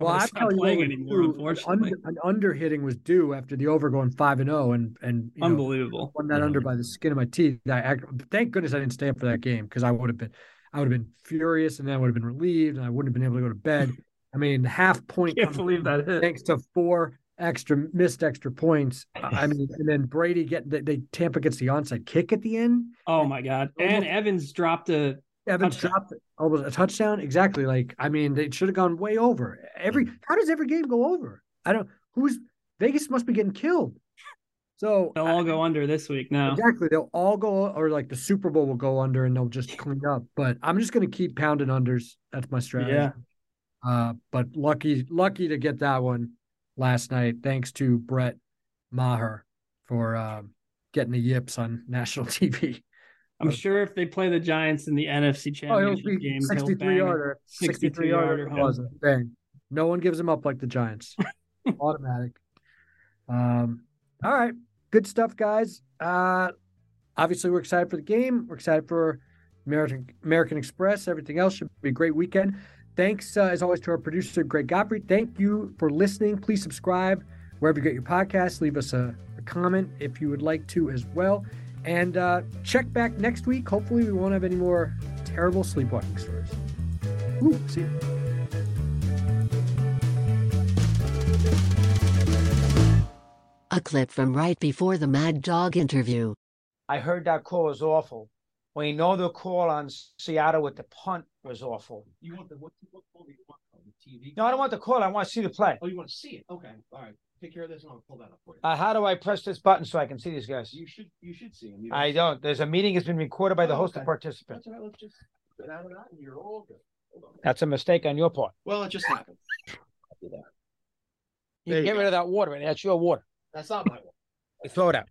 Well, I'm telling you, playing anymore, due, unfortunately. under, an under hitting was due after the over going five and zero, and and you know, Unbelievable. won that Mhm. under by the skin of my teeth. I, I thank goodness I didn't stay up for that game because I would have been, I would have been furious, and then I would have been relieved, and I wouldn't have been able to go to bed. I mean, half point Can't believe that hit. thanks to four extra missed extra points. I mean, and then Brady get they, they Tampa gets the onside kick at the end. Oh my god! And Evans dropped a Evans Touchdown. dropped it a touchdown? Exactly. Like, I mean, they should have gone way over. Every how does every game go over? I don't who's Vegas must be getting killed. So They'll all go under this week now. exactly, they'll all go or like the Super Bowl will go under and they'll just clean up. But I'm just gonna keep pounding unders. That's my strategy. Yeah. Uh, but lucky, lucky to get that one last night. Thanks to Brett Maher for um, getting the yips on national TV. I'm sure if they play the Giants in the NFC Oh, Championship be game, he'll 63 bang yarder, 63 yarder. home. Bang. No one gives them up like the Giants. Automatic. Um, all right. Good stuff, guys. Uh, obviously, we're excited for the game. We're excited for American American Express. Everything else should be a great weekend. Thanks, uh, as always, to our producer, Greg Godfrey. Thank you for listening. Please subscribe wherever you get your podcasts. Leave us a, a comment if you would like to as well. And uh, check back next week. Hopefully, we won't have any more terrible sleepwalking stories. Ooh, see you. A clip from right before the Mad Dog interview. I heard that call was awful. We know the call on Seattle with the punt was awful. You want the what? What call do you want on the TV? No, I don't want the call. I want to see the play. Oh, you want to see it? Okay, all right. Take care of this, and I'll pull that up for you. Uh, how do I press this button so I can see these guys? you should you should see them. You I don't. There's a meeting has been recorded by the Oh, host okay. of participants. That's all right. Let's just get out of that, and you're all good. That's a mistake on your part. Well, it just happened. I'll do that. You can you get go. rid of that water, and that's your water. That's not my one. Throw it out.